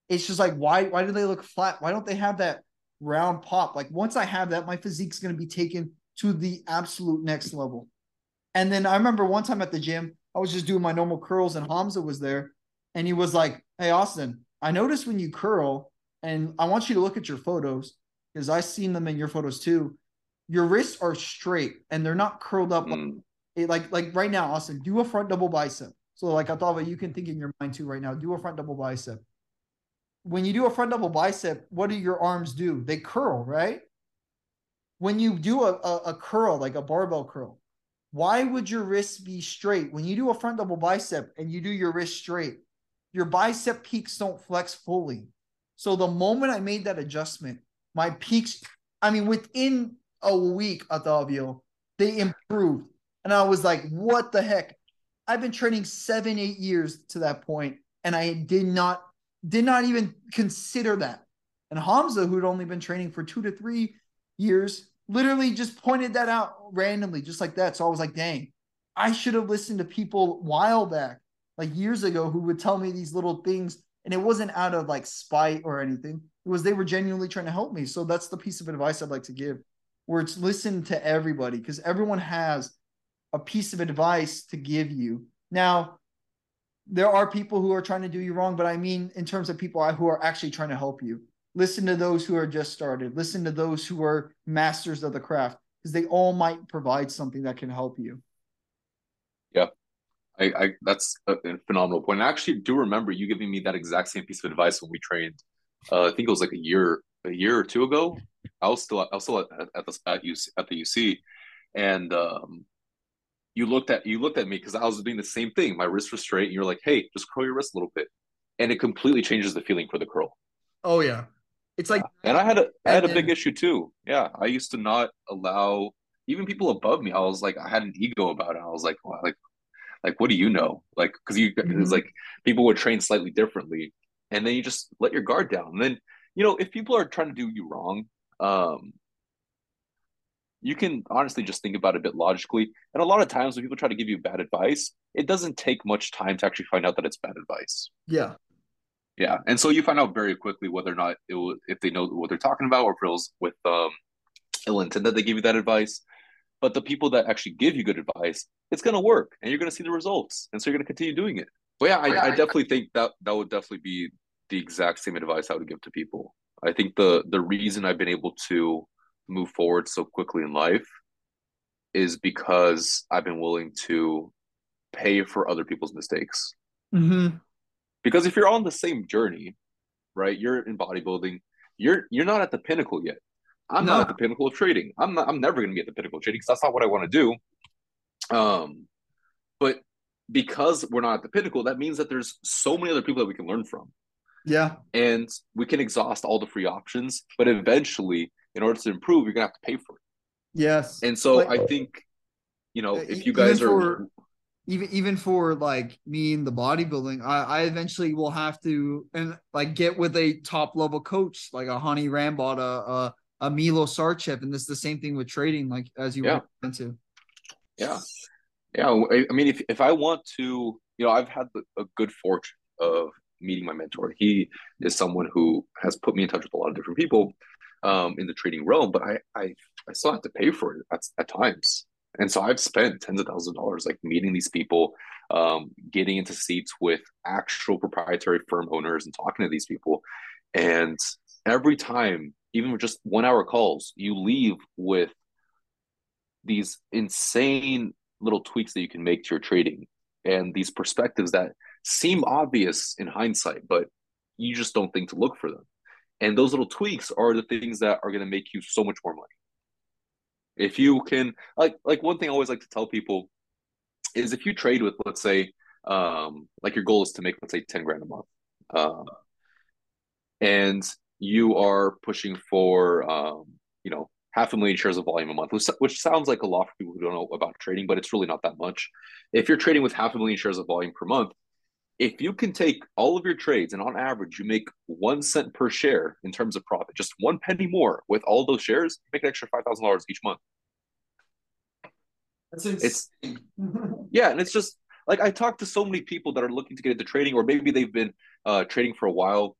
[SPEAKER 2] it's just like why why do they look flat? Why don't they have that round pop? Like once I have that, my physique's gonna be taken to the absolute next level. And then I remember one time at the gym, I was just doing my normal curls, and Hamza was there, and he was like, "Hey Austin, I noticed when you curl, and I want you to look at your photos because I've seen them in your photos too. Your wrists are straight and they're not curled up mm. like, like like right now, Austin. Do a front double bicep. So like thought, you can think in your mind too right now. Do a front double bicep. When you do a front double bicep, what do your arms do? They curl, right? When you do a, a, a curl, like a barbell curl, why would your wrists be straight? When you do a front double bicep and you do your wrist straight, your bicep peaks don't flex fully. So the moment I made that adjustment, my peaks, I mean, within a week, Otavio, they improved. And I was like, what the heck? I've been training seven, eight years to that point, and I did not did not even consider that. And Hamza, who'd only been training for two to three years, literally just pointed that out randomly, just like that. So I was like, dang, I should have listened to people while back, like years ago, who would tell me these little things. And it wasn't out of like spite or anything. It was they were genuinely trying to help me. So that's the piece of advice I'd like to give, where it's listen to everybody because everyone has a piece of advice to give you. Now, there are people who are trying to do you wrong, but I mean in terms of people who are actually trying to help you. Listen to those who are just started. Listen to those who are masters of the craft because they all might provide something that can help you.
[SPEAKER 1] Yeah. I, I that's a, phenomenal point. I actually do remember you giving me that exact same piece of advice when we trained. Uh, I think it was like a year, a year or two ago. I was still, I was still at, at the at UC, at the UC, and um, you looked at you looked at me because I was doing the same thing. My wrist was straight, and you're like, "Hey, just curl your wrist a little bit," and it completely changes the feeling for the curl.
[SPEAKER 2] Oh yeah, it's like,
[SPEAKER 1] and I had a I had a big issue too. Yeah, I used to not allow even people above me. I was like, I had an ego about it. I was like, well, like, like, what do you know? Like, because you, mm-hmm. it's like people would train slightly differently, and then you just let your guard down. And then you know, if people are trying to do you wrong, um, you can honestly just think about it a bit logically. And a lot of times when people try to give you bad advice, it doesn't take much time to actually find out that it's bad advice.
[SPEAKER 2] Yeah.
[SPEAKER 1] Yeah. And so you find out very quickly whether or not it will, if they know what they're talking about or if it was with um, ill intent that they give you that advice. But the people that actually give you good advice, it's going to work and you're going to see the results. And so you're going to continue doing it. But yeah, I, I definitely think that that would definitely be the exact same advice I would give to people. I think the the reason I've been able to move forward so quickly in life is because I've been willing to pay for other people's mistakes.
[SPEAKER 2] Mm-hmm.
[SPEAKER 1] Because if you're on the same journey, right, you're in bodybuilding, you're you're not at the pinnacle yet. I'm no. not at the pinnacle of trading. I'm not, I'm never going to be at the pinnacle of trading because that's not what I want to do. Um, but because we're not at the pinnacle, that means that there's so many other people that we can learn from.
[SPEAKER 2] Yeah,
[SPEAKER 1] and we can exhaust all the free options, but eventually in order to improve, you're gonna have to pay for it.
[SPEAKER 2] Yes.
[SPEAKER 1] And so like, I think, you know, if you guys are
[SPEAKER 2] even even for like me in the bodybuilding, I, I eventually will have to and like get with a top level coach like a Hany Rambod, a, a a Milo Sarcev, and this is the same thing with trading, like as you yeah. went into.
[SPEAKER 1] Yeah. Yeah. I mean, if, if I want to, you know, I've had a good fortune of meeting my mentor. He is someone who has put me in touch with a lot of different people um, in the trading realm, but I, I, I still have to pay for it at, at times. And so I've spent tens of thousands of dollars like meeting these people, um, getting into seats with actual proprietary firm owners and talking to these people. And every time, even with just one hour calls, you leave with these insane little tweaks that you can make to your trading and these perspectives that seem obvious in hindsight, but you just don't think to look for them. And those little tweaks are the things that are going to make you so much more money. If you can, like, like one thing I always like to tell people is if you trade with, let's say, um, like your goal is to make, let's say, 10 grand a month. Um, and you are pushing for, um, you know, half a million shares of volume a month, which, which sounds like a lot for people who don't know about trading, but it's really not that much. If you're trading with half a million shares of volume per month, if you can take all of your trades and on average you make one cent per share in terms of profit, just one penny more with all those shares, you make an extra five thousand dollars each month.
[SPEAKER 2] That's it's
[SPEAKER 1] yeah, and it's just like I talk to so many people that are looking to get into trading, or maybe they've been uh, trading for a while,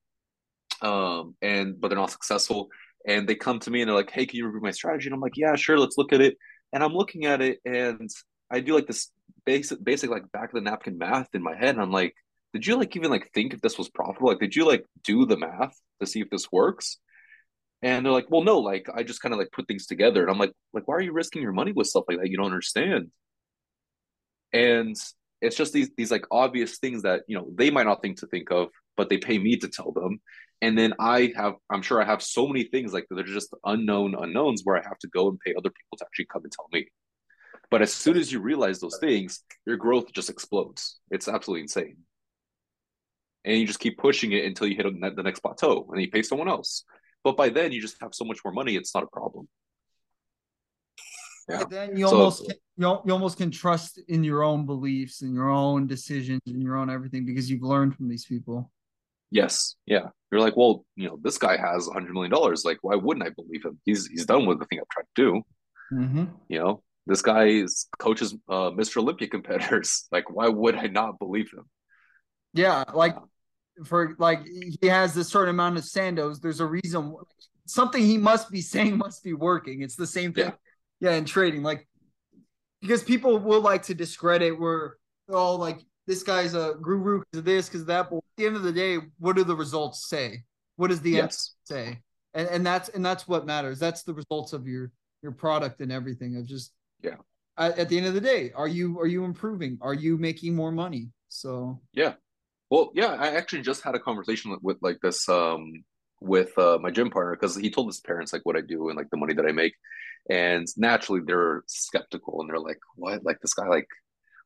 [SPEAKER 1] um, and but they're not successful. And they come to me and they're like, "Hey, can you review my strategy?" And I'm like, "Yeah, sure. Let's look at it." And I'm looking at it, and I do like this basic, basic like back of the napkin math in my head. And I'm like, "Did you like even like think if this was profitable? Like, did you like do the math to see if this works?" And they're like, "Well, no. Like, I just kind of like put things together." And I'm like, "Like, why are you risking your money with stuff like that? You don't understand." And it's just these these like obvious things that you know they might not think to think of, but they pay me to tell them and then i have i'm sure i have so many things like that are just unknown unknowns where i have to go and pay other people to actually come and tell me but as soon as you realize those things your growth just explodes it's absolutely insane and you just keep pushing it until you hit the next plateau and you pay someone else but by then you just have so much more money it's not a problem
[SPEAKER 2] yeah. then you so, almost can, you, you almost can trust in your own beliefs and your own decisions and your own everything because you've learned from these people
[SPEAKER 1] Yes. Yeah. You're like, well, you know, this guy has a hundred million dollars. Like, why wouldn't I believe him? He's he's done with the thing I've tried to do. Mm-hmm. You know, this guy is coaches uh, Mr. Olympia competitors. Like, why would I not believe him?
[SPEAKER 2] Yeah, like for like he has this certain amount of Sandows. There's a reason. Something he must be saying must be working. It's the same thing. Yeah, yeah in trading, like because people will like to discredit where oh like this guy's a guru because of this, because of that. But at the end of the day, what do the results say? What does the yes. say? And and that's and that's what matters. That's the results of your your product and everything. Of just
[SPEAKER 1] yeah.
[SPEAKER 2] At, at the end of the day, are you are you improving? Are you making more money? So
[SPEAKER 1] yeah. Well, yeah, I actually just had a conversation with, with like this um with uh, my gym partner because he told his parents like what I do and like the money that I make, and naturally they're skeptical and they're like, "What? Like this guy like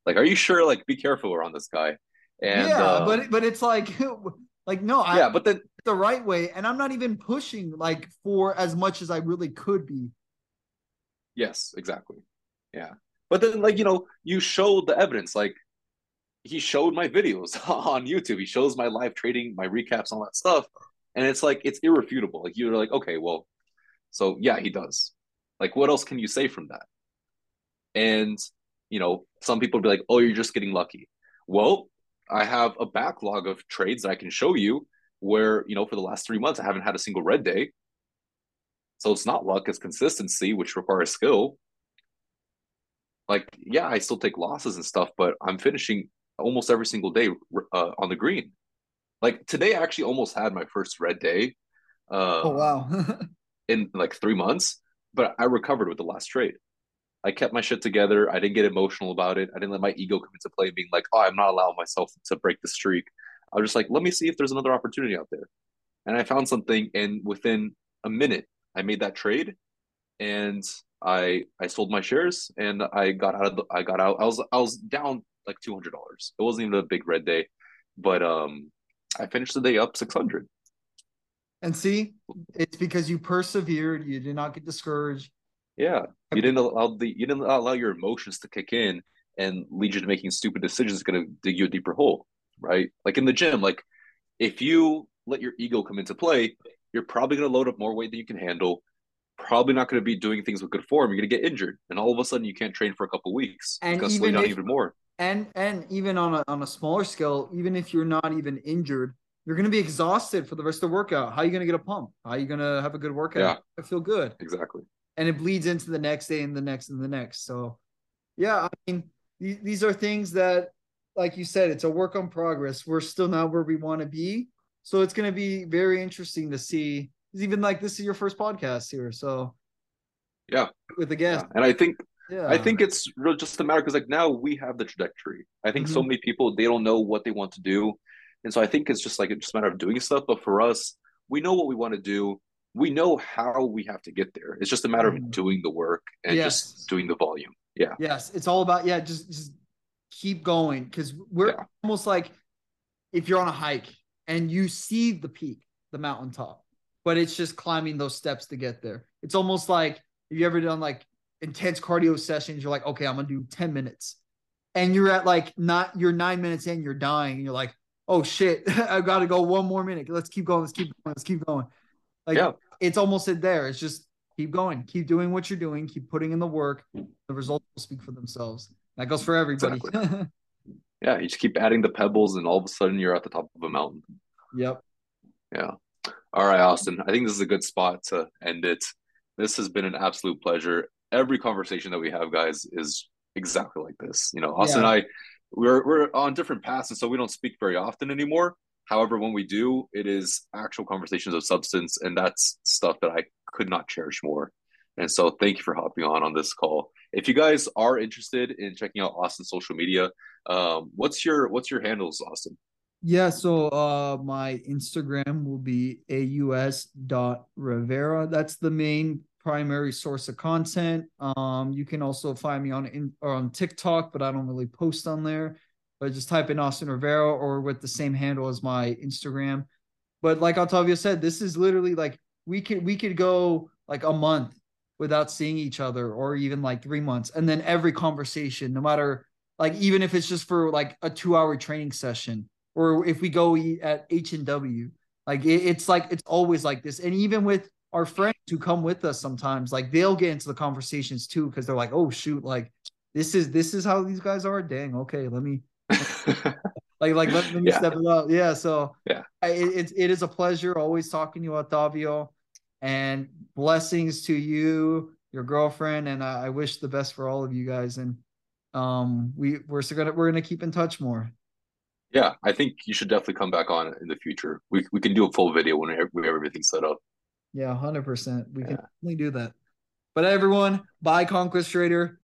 [SPEAKER 1] like, are you sure? Like, be careful around this guy. And
[SPEAKER 2] yeah, uh, but but it's like like no,
[SPEAKER 1] I, yeah, but then
[SPEAKER 2] the right way, and I'm not even pushing like for as much as I really could be.
[SPEAKER 1] Yes, exactly. Yeah, but then like you know, you showed the evidence. Like he showed my videos on YouTube. He shows my live trading, my recaps, all that stuff, and it's like it's irrefutable. Like you're like, okay, well, so yeah, he does. Like, what else can you say from that? And you know, some people be like, oh, you're just getting lucky. Well, I have a backlog of trades that I can show you where, you know, for the last three months, I haven't had a single red day. So it's not luck, it's consistency, which requires skill. Like, yeah, I still take losses and stuff, but I'm finishing almost every single day uh, on the green. Like today, I actually almost had my first red day.
[SPEAKER 2] Uh, oh wow!
[SPEAKER 1] in like three months, but I recovered with the last trade. I kept my shit together. I didn't get emotional about it. I didn't let my ego come into play, being like, "Oh, I'm not allowing myself to break the streak." I was just like, "Let me see if there's another opportunity out there," and I found something. And within a minute, I made that trade, and I I sold my shares, and I got out of the. I got out. I was I was down like two hundred dollars. It wasn't even a big red day, but um, I finished the day up six hundred.
[SPEAKER 2] And see, it's because you persevered. You did not get discouraged
[SPEAKER 1] yeah, you didn't allow the you didn't allow your emotions to kick in and lead you to making stupid decisions. Going to dig you a deeper hole, right? Like in the gym, like if you let your ego come into play, you're probably going to load up more weight than you can handle. Probably not going to be doing things with good form. You're going to get injured, and all of a sudden you can't train for a couple weeks. And it's going to slow down if, even more.
[SPEAKER 2] And and even on a on a smaller scale, even if you're not even injured, you're going to be exhausted for the rest of the workout. How are you going to get a pump? How are you going to have a good workout? Yeah. I feel good.
[SPEAKER 1] Exactly
[SPEAKER 2] and it bleeds into the next day and the next and the next. So, yeah, I mean, these, these are things that, like you said, it's a work on progress. We're still not where we want to be. So it's going to be very interesting to see. Even like this is your first podcast here, so
[SPEAKER 1] yeah,
[SPEAKER 2] with the guest.
[SPEAKER 1] Yeah. And I think yeah. I think it's real just a matter because like now we have the trajectory. I think mm-hmm. so many people they don't know what they want to do, and so I think it's just like it's just a matter of doing stuff. But for us, we know what we want to do we know how we have to get there. It's just a matter of mm. doing the work and yes. just doing the volume. Yeah.
[SPEAKER 2] Yes. It's all about, yeah, just, just keep going. Cause we're yeah. almost like if you're on a hike and you see the peak, the mountaintop, but it's just climbing those steps to get there. It's almost like have you ever done like intense cardio sessions, you're like, okay, I'm gonna do 10 minutes. And you're at like not you're nine minutes in, you're dying, and you're like, oh shit, I've got to go one more minute. Let's keep going, let's keep going, let's keep going. Like yeah. it's almost it there. It's just keep going, keep doing what you're doing, keep putting in the work. The results will speak for themselves. That goes for everybody. Exactly.
[SPEAKER 1] yeah, you just keep adding the pebbles, and all of a sudden you're at the top of a mountain.
[SPEAKER 2] Yep.
[SPEAKER 1] Yeah. All right, Austin. I think this is a good spot to end it. This has been an absolute pleasure. Every conversation that we have, guys, is exactly like this. You know, Austin yeah. and I, we're we're on different paths, and so we don't speak very often anymore. However, when we do, it is actual conversations of substance, and that's stuff that I could not cherish more. And so, thank you for hopping on on this call. If you guys are interested in checking out Austin's social media, um, what's your what's your handles, Austin?
[SPEAKER 2] Yeah, so uh, my Instagram will be aus dot rivera. That's the main primary source of content. Um, you can also find me on in, on TikTok, but I don't really post on there. But just type in Austin Rivera or with the same handle as my Instagram. But like Octavio said, this is literally like we could we could go like a month without seeing each other, or even like three months, and then every conversation, no matter like even if it's just for like a two hour training session, or if we go eat at H and W, like it, it's like it's always like this. And even with our friends who come with us sometimes, like they'll get into the conversations too because they're like, oh shoot, like this is this is how these guys are. Dang, okay, let me like like let, me yeah. step it up. Yeah, so
[SPEAKER 1] yeah,
[SPEAKER 2] it, it, it is a pleasure always talking to you, Octavio, and blessings to you, your girlfriend, and I, I wish the best for all of you guys. And um, we we're gonna we're gonna keep in touch more.
[SPEAKER 1] Yeah, I think you should definitely come back on in the future. We we can do a full video when we have everything set up.
[SPEAKER 2] Yeah, hundred percent. We yeah. can definitely do that. But everyone, buy Conquest Trader.